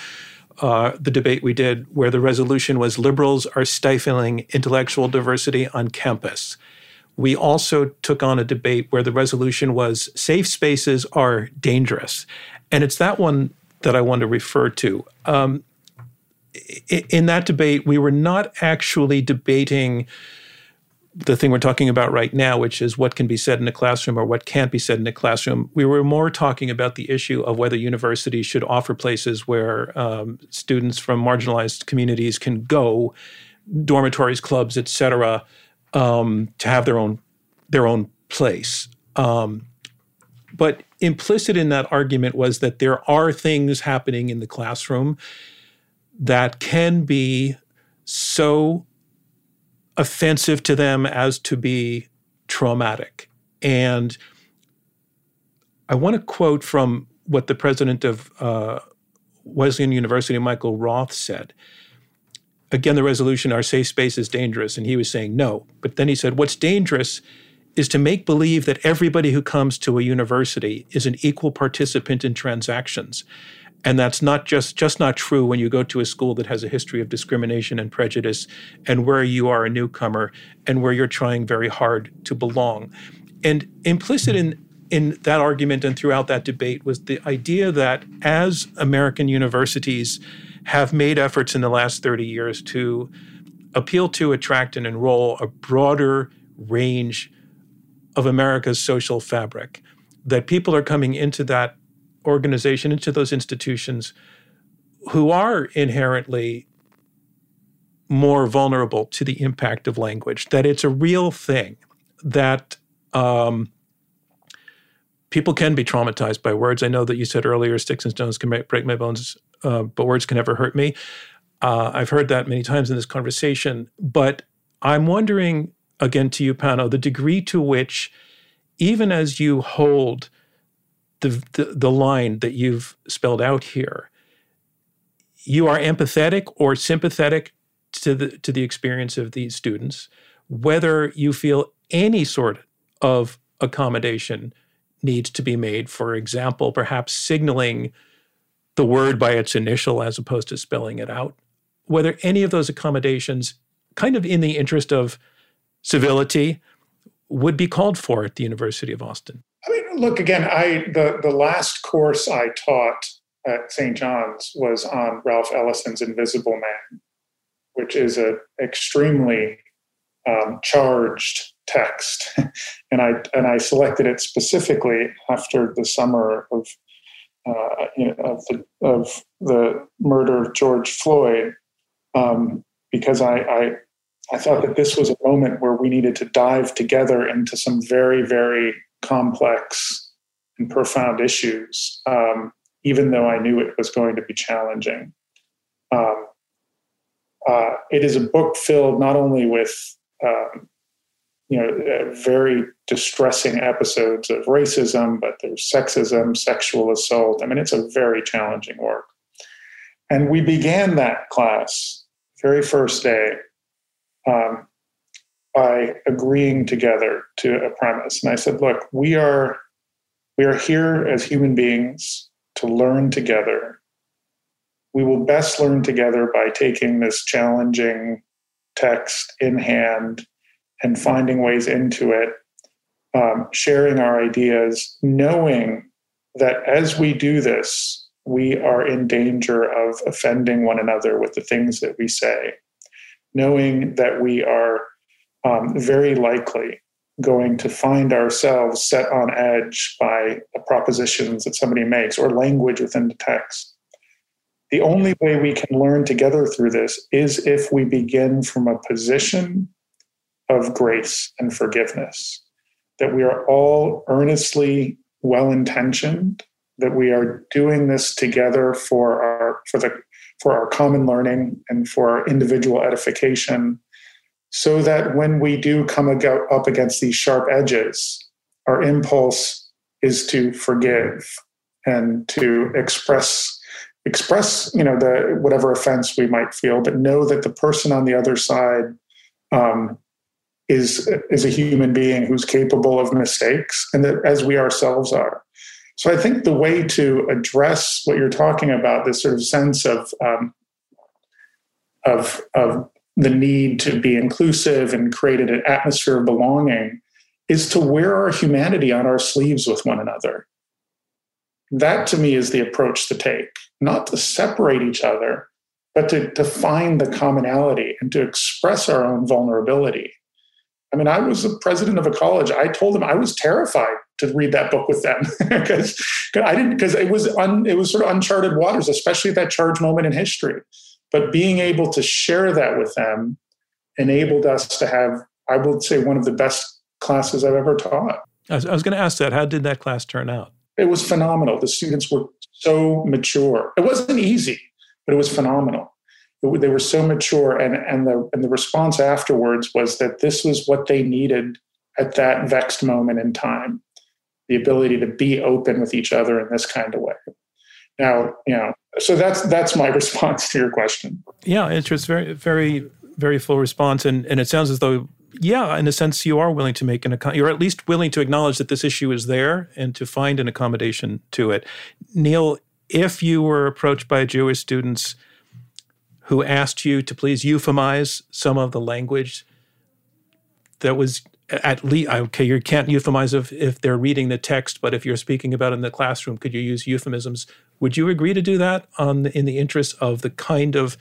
uh, the debate we did where the resolution was liberals are stifling intellectual diversity on campus. We also took on a debate where the resolution was safe spaces are dangerous. And it's that one that I want to refer to. Um, in that debate, we were not actually debating the thing we're talking about right now, which is what can be said in a classroom or what can't be said in a classroom. We were more talking about the issue of whether universities should offer places where um, students from marginalized communities can go, dormitories, clubs, et cetera, um, to have their own their own place. Um, but implicit in that argument was that there are things happening in the classroom that can be so offensive to them as to be traumatic. And I want to quote from what the president of uh, Wesleyan University, Michael Roth, said. Again, the resolution, our safe space is dangerous. And he was saying no. But then he said, what's dangerous is to make believe that everybody who comes to a university is an equal participant in transactions and that's not just just not true when you go to a school that has a history of discrimination and prejudice and where you are a newcomer and where you're trying very hard to belong and implicit in in that argument and throughout that debate was the idea that as American universities have made efforts in the last 30 years to appeal to, attract, and enroll a broader range of America's social fabric, that people are coming into that organization, into those institutions who are inherently more vulnerable to the impact of language, that it's a real thing, that um, people can be traumatized by words. I know that you said earlier, sticks and stones can break my bones, uh, but words can never hurt me. Uh, I've heard that many times in this conversation, but I'm wondering again to you, Pano, the degree to which, even as you hold the, the, the line that you've spelled out here. You are empathetic or sympathetic to the to the experience of these students, whether you feel any sort of accommodation needs to be made. For example, perhaps signaling the word by its initial as opposed to spelling it out. Whether any of those accommodations, kind of in the interest of civility, would be called for at the University of Austin. I mean, look again. I the the last course I taught at St. John's was on Ralph Ellison's Invisible Man, which is an extremely um, charged text, and I and I selected it specifically after the summer of uh, you know, of the of the murder of George Floyd, um, because I, I I thought that this was a moment where we needed to dive together into some very very complex and profound issues, um, even though I knew it was going to be challenging. Um, uh, it is a book filled not only with um, you know very distressing episodes of racism, but there's sexism, sexual assault. I mean, it's a very challenging work. And we began that class very first day um, by agreeing together to a premise. And I said, look, we are we are here as human beings to learn together. We will best learn together by taking this challenging text in hand and finding ways into it, um, sharing our ideas, knowing that as we do this, we are in danger of offending one another with the things that we say, knowing that we are um, very likely going to find ourselves set on edge by propositions that somebody makes or language within the text. The only way we can learn together through this is if we begin from a position of grace and forgiveness, that we are all earnestly well intentioned, that we are doing this together for our for the for our common learning and for our individual edification so that when we do come up against these sharp edges, our impulse is to forgive and to express express you know the whatever offense we might feel but know that the person on the other side um, is is a human being who's capable of mistakes and that as we ourselves are so i think the way to address what you're talking about this sort of sense of um, of of the need to be inclusive and create an atmosphere of belonging is to wear our humanity on our sleeves with one another. That to me is the approach to take, not to separate each other, but to, to find the commonality and to express our own vulnerability. I mean, I was the president of a college. I told them I was terrified to read that book with them because I didn't because it was un, it was sort of uncharted waters, especially at that charge moment in history. But being able to share that with them enabled us to have, I would say, one of the best classes I've ever taught. I was, was going to ask that. How did that class turn out? It was phenomenal. The students were so mature. It wasn't easy, but it was phenomenal. They were so mature, and and the and the response afterwards was that this was what they needed at that vexed moment in time. The ability to be open with each other in this kind of way. Now, you know, so that's that's my response to your question. Yeah, it's just very, very, very full response, and and it sounds as though, yeah, in a sense, you are willing to make an account you're at least willing to acknowledge that this issue is there and to find an accommodation to it. Niall, if you were approached by Jewish students who asked you to please euphemize some of the language that was at least okay you can't euphemize if, if they're reading the text but if you're speaking about it in the classroom could you use euphemisms? Would you agree to do that on the, in the interest of the kind of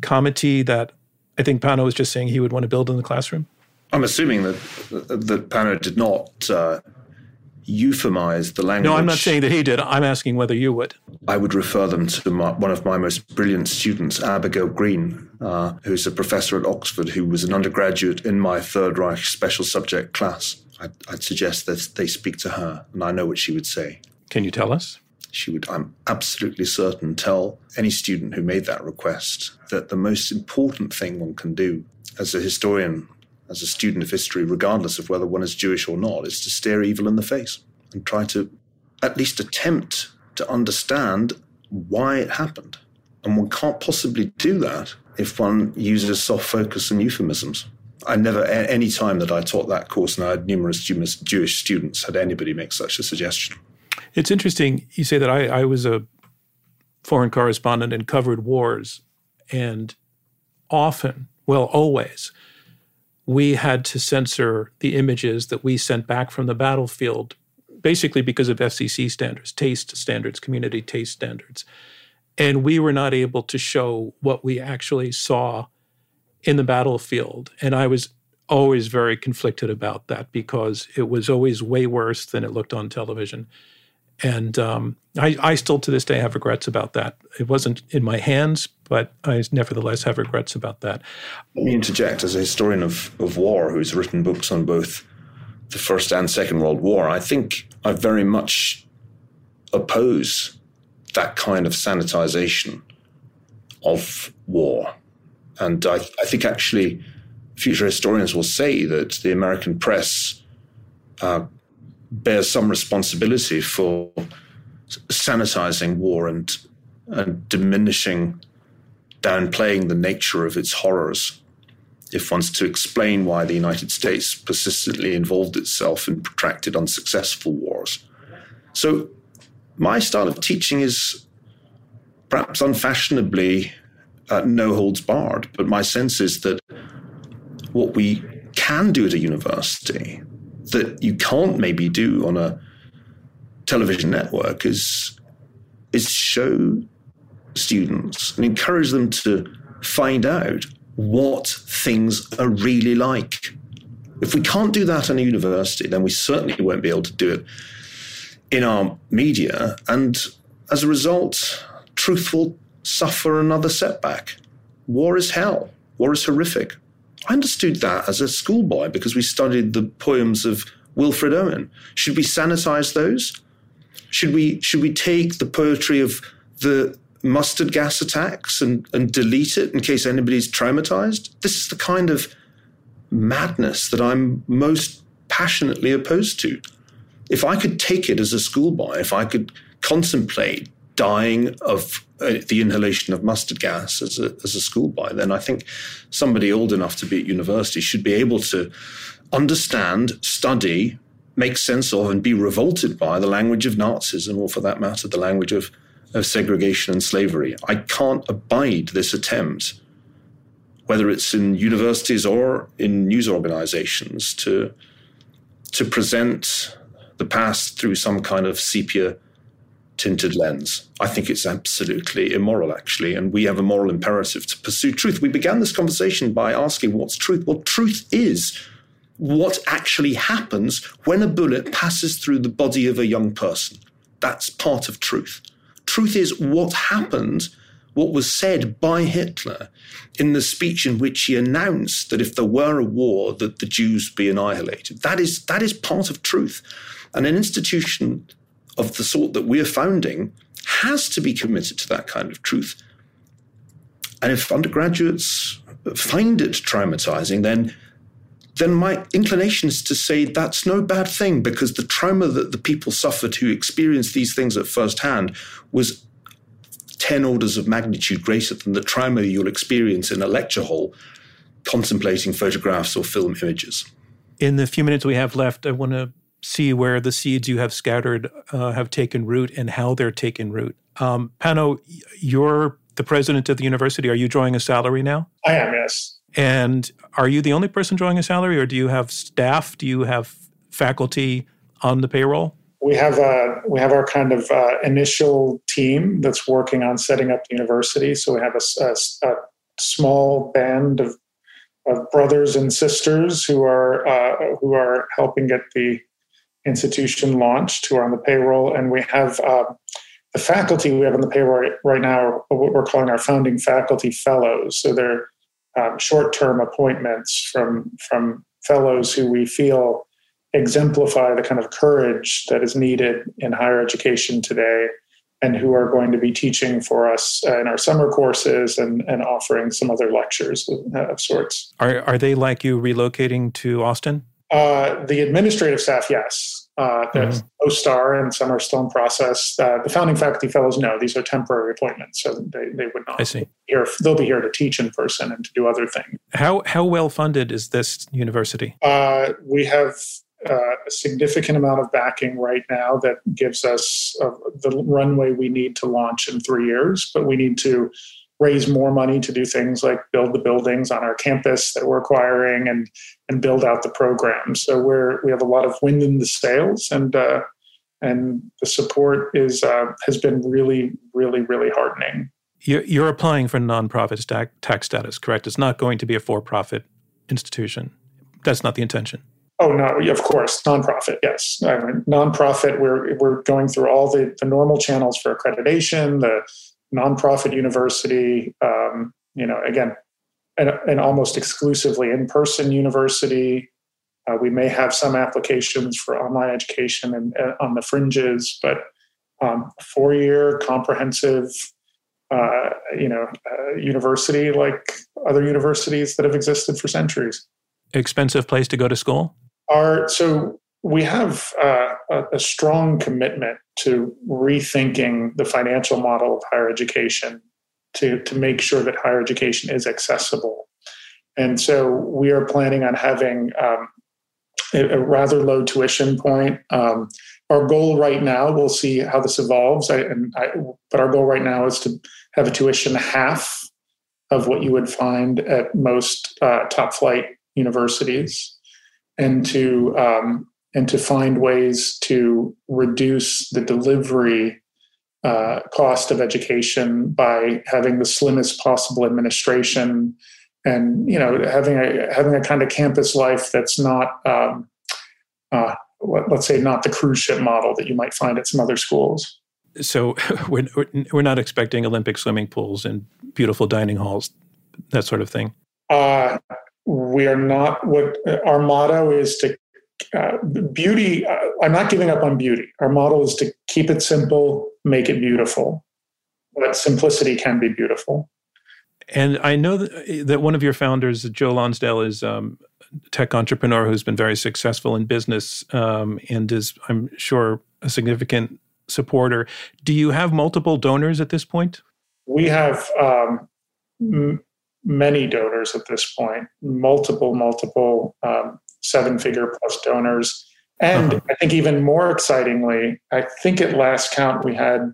comity that i think pano was just saying he would want to build in the classroom? I'm assuming that that pano did not uh, euphemize the language. No, I'm not saying that he did. I'm asking whether you would. I would refer them to my, one of my most brilliant students, Abigail Green, uh, who's a professor at Oxford, who was an undergraduate in my Third Reich special subject class. I'd, I'd suggest that they speak to her, and I know what she would say. Can you tell us? She would, I'm absolutely certain, tell any student who made that request that the most important thing one can do as a historian as a student of history, regardless of whether one is Jewish or not, is to stare evil in the face and try to at least attempt to understand why it happened. And one can't possibly do that if one uses soft focus and euphemisms. I never, any time that I taught that course, and I had numerous Jewish students, had anybody make such a suggestion. It's interesting you say that I, I was a foreign correspondent and covered wars, and often, well, always, we had to censor the images that we sent back from the battlefield, basically because of FCC standards, taste standards, community taste standards. And we were not able to show what we actually saw in the battlefield. And I was always very conflicted about that because it was always way worse than it looked on television. And um, I, I, still to this day have regrets about that. It wasn't in my hands, but I nevertheless have regrets about that. Let me interject as a historian of, of war who's written books on both the First and Second World War. I think I very much oppose that kind of sanitization of war. And I, I think actually future historians will say that the American press uh, bears some responsibility for sanitizing war and, and diminishing, downplaying the nature of its horrors. If one's to explain why the United States persistently involved itself in protracted, unsuccessful wars. So, my style of teaching is perhaps unfashionably uh, no holds barred, but my sense is that what we can do at a university that you can't maybe do on a television network is is show students and encourage them to find out what things are really like If we can't do that in a university, then we certainly won't be able to do it in our media. And as a result, truth will suffer another setback. War is hell. War is horrific. I understood that as a schoolboy because we studied the poems of Wilfred Owen. Should we sanitize those? Should we should we take the poetry of the mustard gas attacks and, and delete it in case anybody's traumatized? This is the kind of madness that I'm most passionately opposed to. If I could take it as a schoolboy, if I could contemplate dying of uh, the inhalation of mustard gas as a, as a schoolboy, then I think somebody old enough to be at university should be able to understand, study, make sense of, and be revolted by the language of Nazism, or for that matter, the language of, of segregation and slavery. I can't abide this attempt, whether it's in universities or in news organizations, to, to present the past through some kind of sepia tinted lens. I think it's absolutely immoral, actually. And we have a moral imperative to pursue truth. We began this conversation by asking what's truth? Well, truth is what actually happens when a bullet passes through the body of a young person. That's part of truth. Truth is what happened, what was said by Hitler in the speech in which he announced that if there were a war, that the Jews be annihilated. That is, that is part of truth. And an institution of the sort that we're founding has to be committed to that kind of truth. And if undergraduates find it traumatizing, then then my inclination is to say that's no bad thing because the trauma that the people suffered who experienced these things at first hand was 10 orders of magnitude greater than the trauma you'll experience in a lecture hall contemplating photographs or film images. In the few minutes we have left, I want to see where the seeds you have scattered uh, have taken root and how they're taken root. Um, Pano, you're the president of the university. Are you drawing a salary now? I am, yes. And are you the only person drawing a salary, or do you have staff? Do you have faculty on the payroll? We have a we have our kind of uh, initial team that's working on setting up the university. So we have a, a, a small band of, of brothers and sisters who are uh, who are helping get the institution launched, who are on the payroll, and we have. Uh, the faculty we have on the payroll right now, what we're calling our founding faculty fellows. So they're um, short-term appointments from from fellows who we feel exemplify the kind of courage that is needed in higher education today and who are going to be teaching for us in our summer courses and, and offering some other lectures of, of sorts. Are, are they like you relocating to Austin? Uh, the administrative staff, yes. Uh, mm-hmm. Most are, and some are still in process. Uh, the founding faculty fellows, no, these are temporary appointments, so they, they would not. I see. Here, they'll be here to teach in person and to do other things. How how well funded is this university? Uh, we have uh, a significant amount of backing right now that gives us uh, the runway we need to launch in three years, but we need to raise more money to do things like build the buildings on our campus that we're acquiring and and build out the program. So we're we have a lot of wind in the sails and uh, and the support is uh, has been really really really heartening. You're, you're applying for nonprofit tax status, correct? It's not going to be a for-profit institution. That's not the intention. Oh no, of course, nonprofit. Yes, I mean, nonprofit. We're we're going through all the the normal channels for accreditation, the nonprofit university. Um, you know, again, an, an almost exclusively in-person university. Uh, we may have some applications for online education and, uh, on the fringes, but um, four-year comprehensive, uh, you know, uh, university like other universities that have existed for centuries. Expensive place to go to school. Are so we have uh, a, strong commitment to rethinking the financial model of higher education to, to make sure that higher education is accessible. And so we are planning on having um, a, a, rather low tuition point. Um, our goal right now, we'll see how this evolves, I, and I, but our goal right now is to have a tuition half of what you would find at most uh, top flight universities and to um, and to find ways to reduce the delivery uh, cost of education by having the slimmest possible administration and you know having a having a kind of campus life that's not um, uh, let, us say not the cruise ship model that you might find at some other schools. So we're we're not expecting Olympic swimming pools and beautiful dining halls, that sort of thing. Uh, we are not. What our motto is to uh, beauty. Uh, I'm not giving up on beauty. Our model is to keep it simple, make it beautiful. But simplicity can be beautiful. And I know that, that one of your founders, Joe Lonsdale, is um, a tech entrepreneur who's been very successful in business um, and is, I'm sure, a significant supporter. Do you have multiple donors at this point? We have um, m- many donors at this point, multiple, multiple um, seven figure plus donors. And uh-huh. I think even more excitingly, I think at last count we had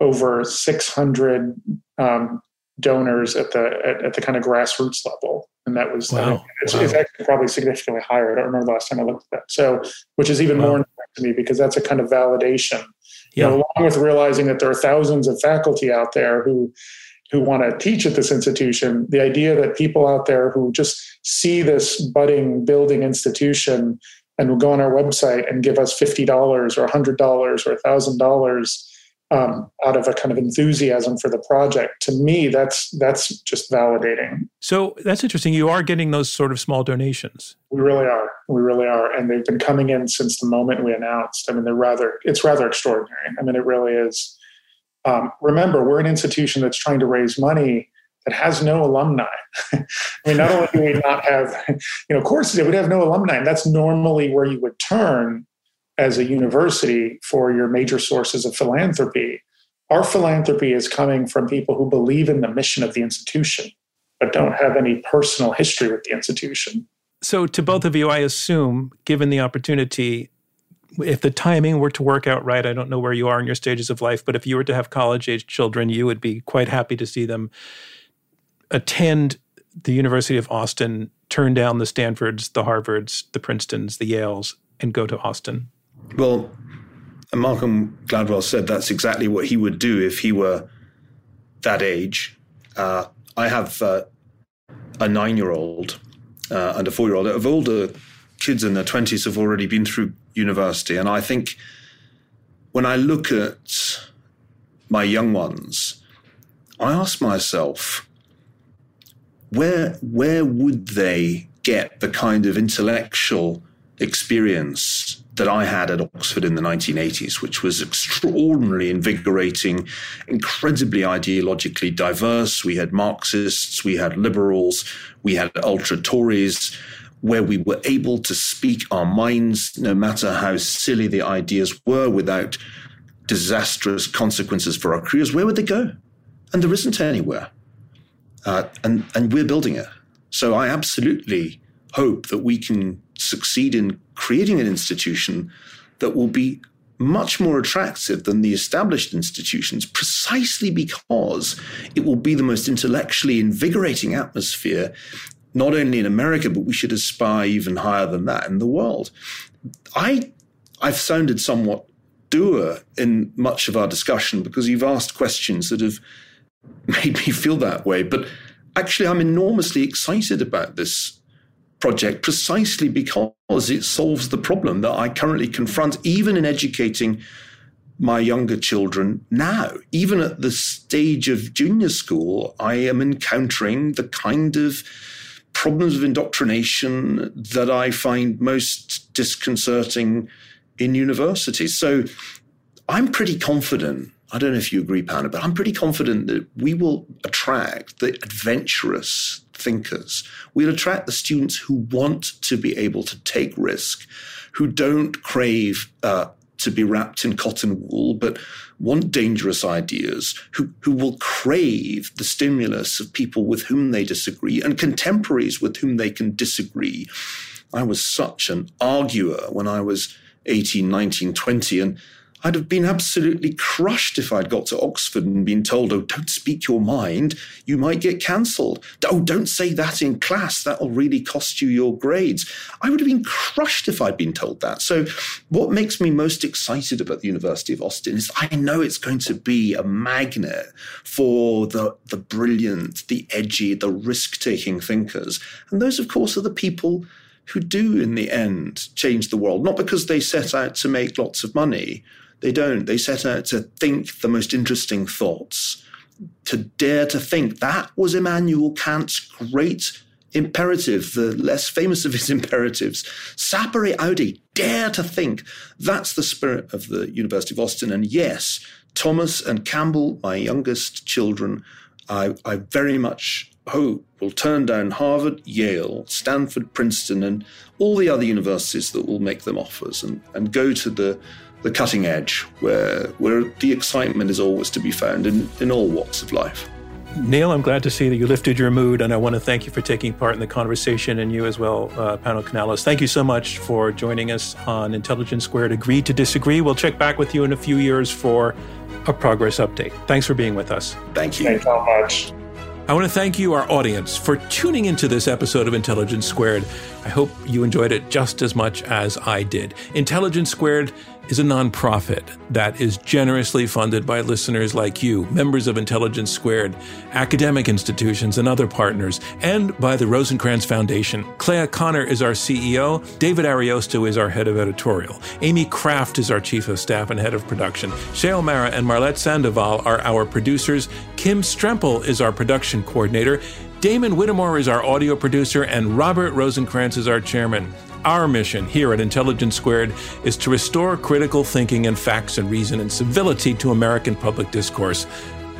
over 600 um, donors at the at, at, the kind of grassroots level, and that was wow. it's, wow. it's, actually probably significantly higher. I don't remember the last time I looked at that. So, which is even wow. more important to me because that's a kind of validation. Yeah. You know, along with realizing that there are thousands of faculty out there who who want to teach at this institution, the idea that people out there who just see this budding building institution and will go on our website and give us $50 or $100 or $1,000 um, out of a kind of enthusiasm for the project. To me, that's that's just validating. So that's interesting. You are getting those sort of small donations. We really are. We really are, and they've been coming in since the moment we announced. I mean, they're rather. It's rather extraordinary. I mean, it really is. Um, remember, we're an institution that's trying to raise money that has no alumni. I mean, not only do we not have, you know, courses, would have no alumni. And that's normally where you would turn as a university for your major sources of philanthropy. Our philanthropy is coming from people who believe in the mission of the institution, but don't have any personal history with the institution. So, to both of you, I assume, given the opportunity, if the timing were to work out right, I don't know where you are in your stages of life, but if you were to have college age children, you would be quite happy to see them attend the University of Austin, turn down the Stanfords, the Harvards, the Princetons, the Yales, and go to Austin. Well, Malcolm Gladwell said that's exactly what he would do if he were that age. Uh, I have uh, a nine year old uh, and a four year old. Of older kids in their 20s have already been through university. And I think when I look at my young ones, I ask myself, where, where would they get the kind of intellectual experience that I had at Oxford in the 1980s, which was extraordinarily invigorating, incredibly ideologically diverse. We had Marxists, we had liberals, we had ultra Tories, where we were able to speak our minds, no matter how silly the ideas were, without disastrous consequences for our careers. Where would they go? And there isn't anywhere. Uh, and, and we're building it. So I absolutely hope that we can succeed in creating an institution that will be much more attractive than the established institutions precisely because it will be the most intellectually invigorating atmosphere not only in America but we should aspire even higher than that in the world i i've sounded somewhat doer in much of our discussion because you've asked questions that have made me feel that way but actually i'm enormously excited about this project precisely because it solves the problem that I currently confront, even in educating my younger children now. Even at the stage of junior school, I am encountering the kind of problems of indoctrination that I find most disconcerting in universities. So I'm pretty confident. I don't know if you agree, Pano, but I'm pretty confident that we will attract the adventurous thinkers. We'll attract the students who want to be able to take risk, who don't crave uh, to be wrapped in cotton wool, but want dangerous ideas, who, who will crave the stimulus of people with whom they disagree and contemporaries with whom they can disagree. I was such an arguer when I was 18, 19, 20, and I'd have been absolutely crushed if I'd got to Oxford and been told, oh, don't speak your mind, you might get cancelled. Oh, don't say that in class, that'll really cost you your grades. I would have been crushed if I'd been told that. So, what makes me most excited about the University of Austin is I know it's going to be a magnet for the, the brilliant, the edgy, the risk taking thinkers. And those, of course, are the people who do, in the end, change the world, not because they set out to make lots of money. They don't. They set out to think the most interesting thoughts, to dare to think. That was Immanuel Kant's great imperative, the less famous of his imperatives. Sapere aude, dare to think. That's the spirit of the University of Austin. And yes, Thomas and Campbell, my youngest children, I, I very much hope will turn down Harvard, Yale, Stanford, Princeton, and all the other universities that will make them offers and, and go to the, the cutting edge where, where the excitement is always to be found in, in all walks of life. Niall, I'm glad to see that you lifted your mood, and I want to thank you for taking part in the conversation, and you as well, uh, Panos Kanelos. Thank you so much for joining us on Intelligence Squared. Agree to disagree. We'll check back with you in a few years for a progress update. Thanks for being with us. Thank you. Thanks so much. I want to thank you, our audience, for tuning into this episode of Intelligence Squared. I hope you enjoyed it just as much as I did. Intelligence Squared is a nonprofit that is generously funded by listeners like you, members of Intelligence Squared, academic institutions, and other partners, and by the Rosenkranz Foundation. Clea Connor is our CEO. David Ariosto is our head of editorial. Amy Kraft is our chief of staff and head of production. Shay O'Mara and Marlette Sandoval are our producers. Kim Strempel is our production coordinator. Damon Whittemore is our audio producer, and Robert Rosenkranz is our chairman. Our mission here at Intelligence Squared is to restore critical thinking and facts and reason and civility to American public discourse.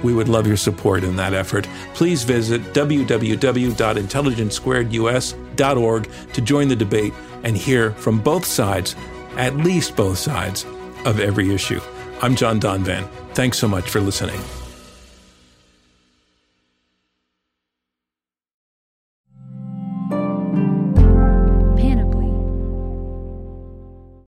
We would love your support in that effort. Please visit www.intelligencesquaredus.org to join the debate and hear from both sides, at least both sides, of every issue. I'm John Donvan. Thanks so much for listening.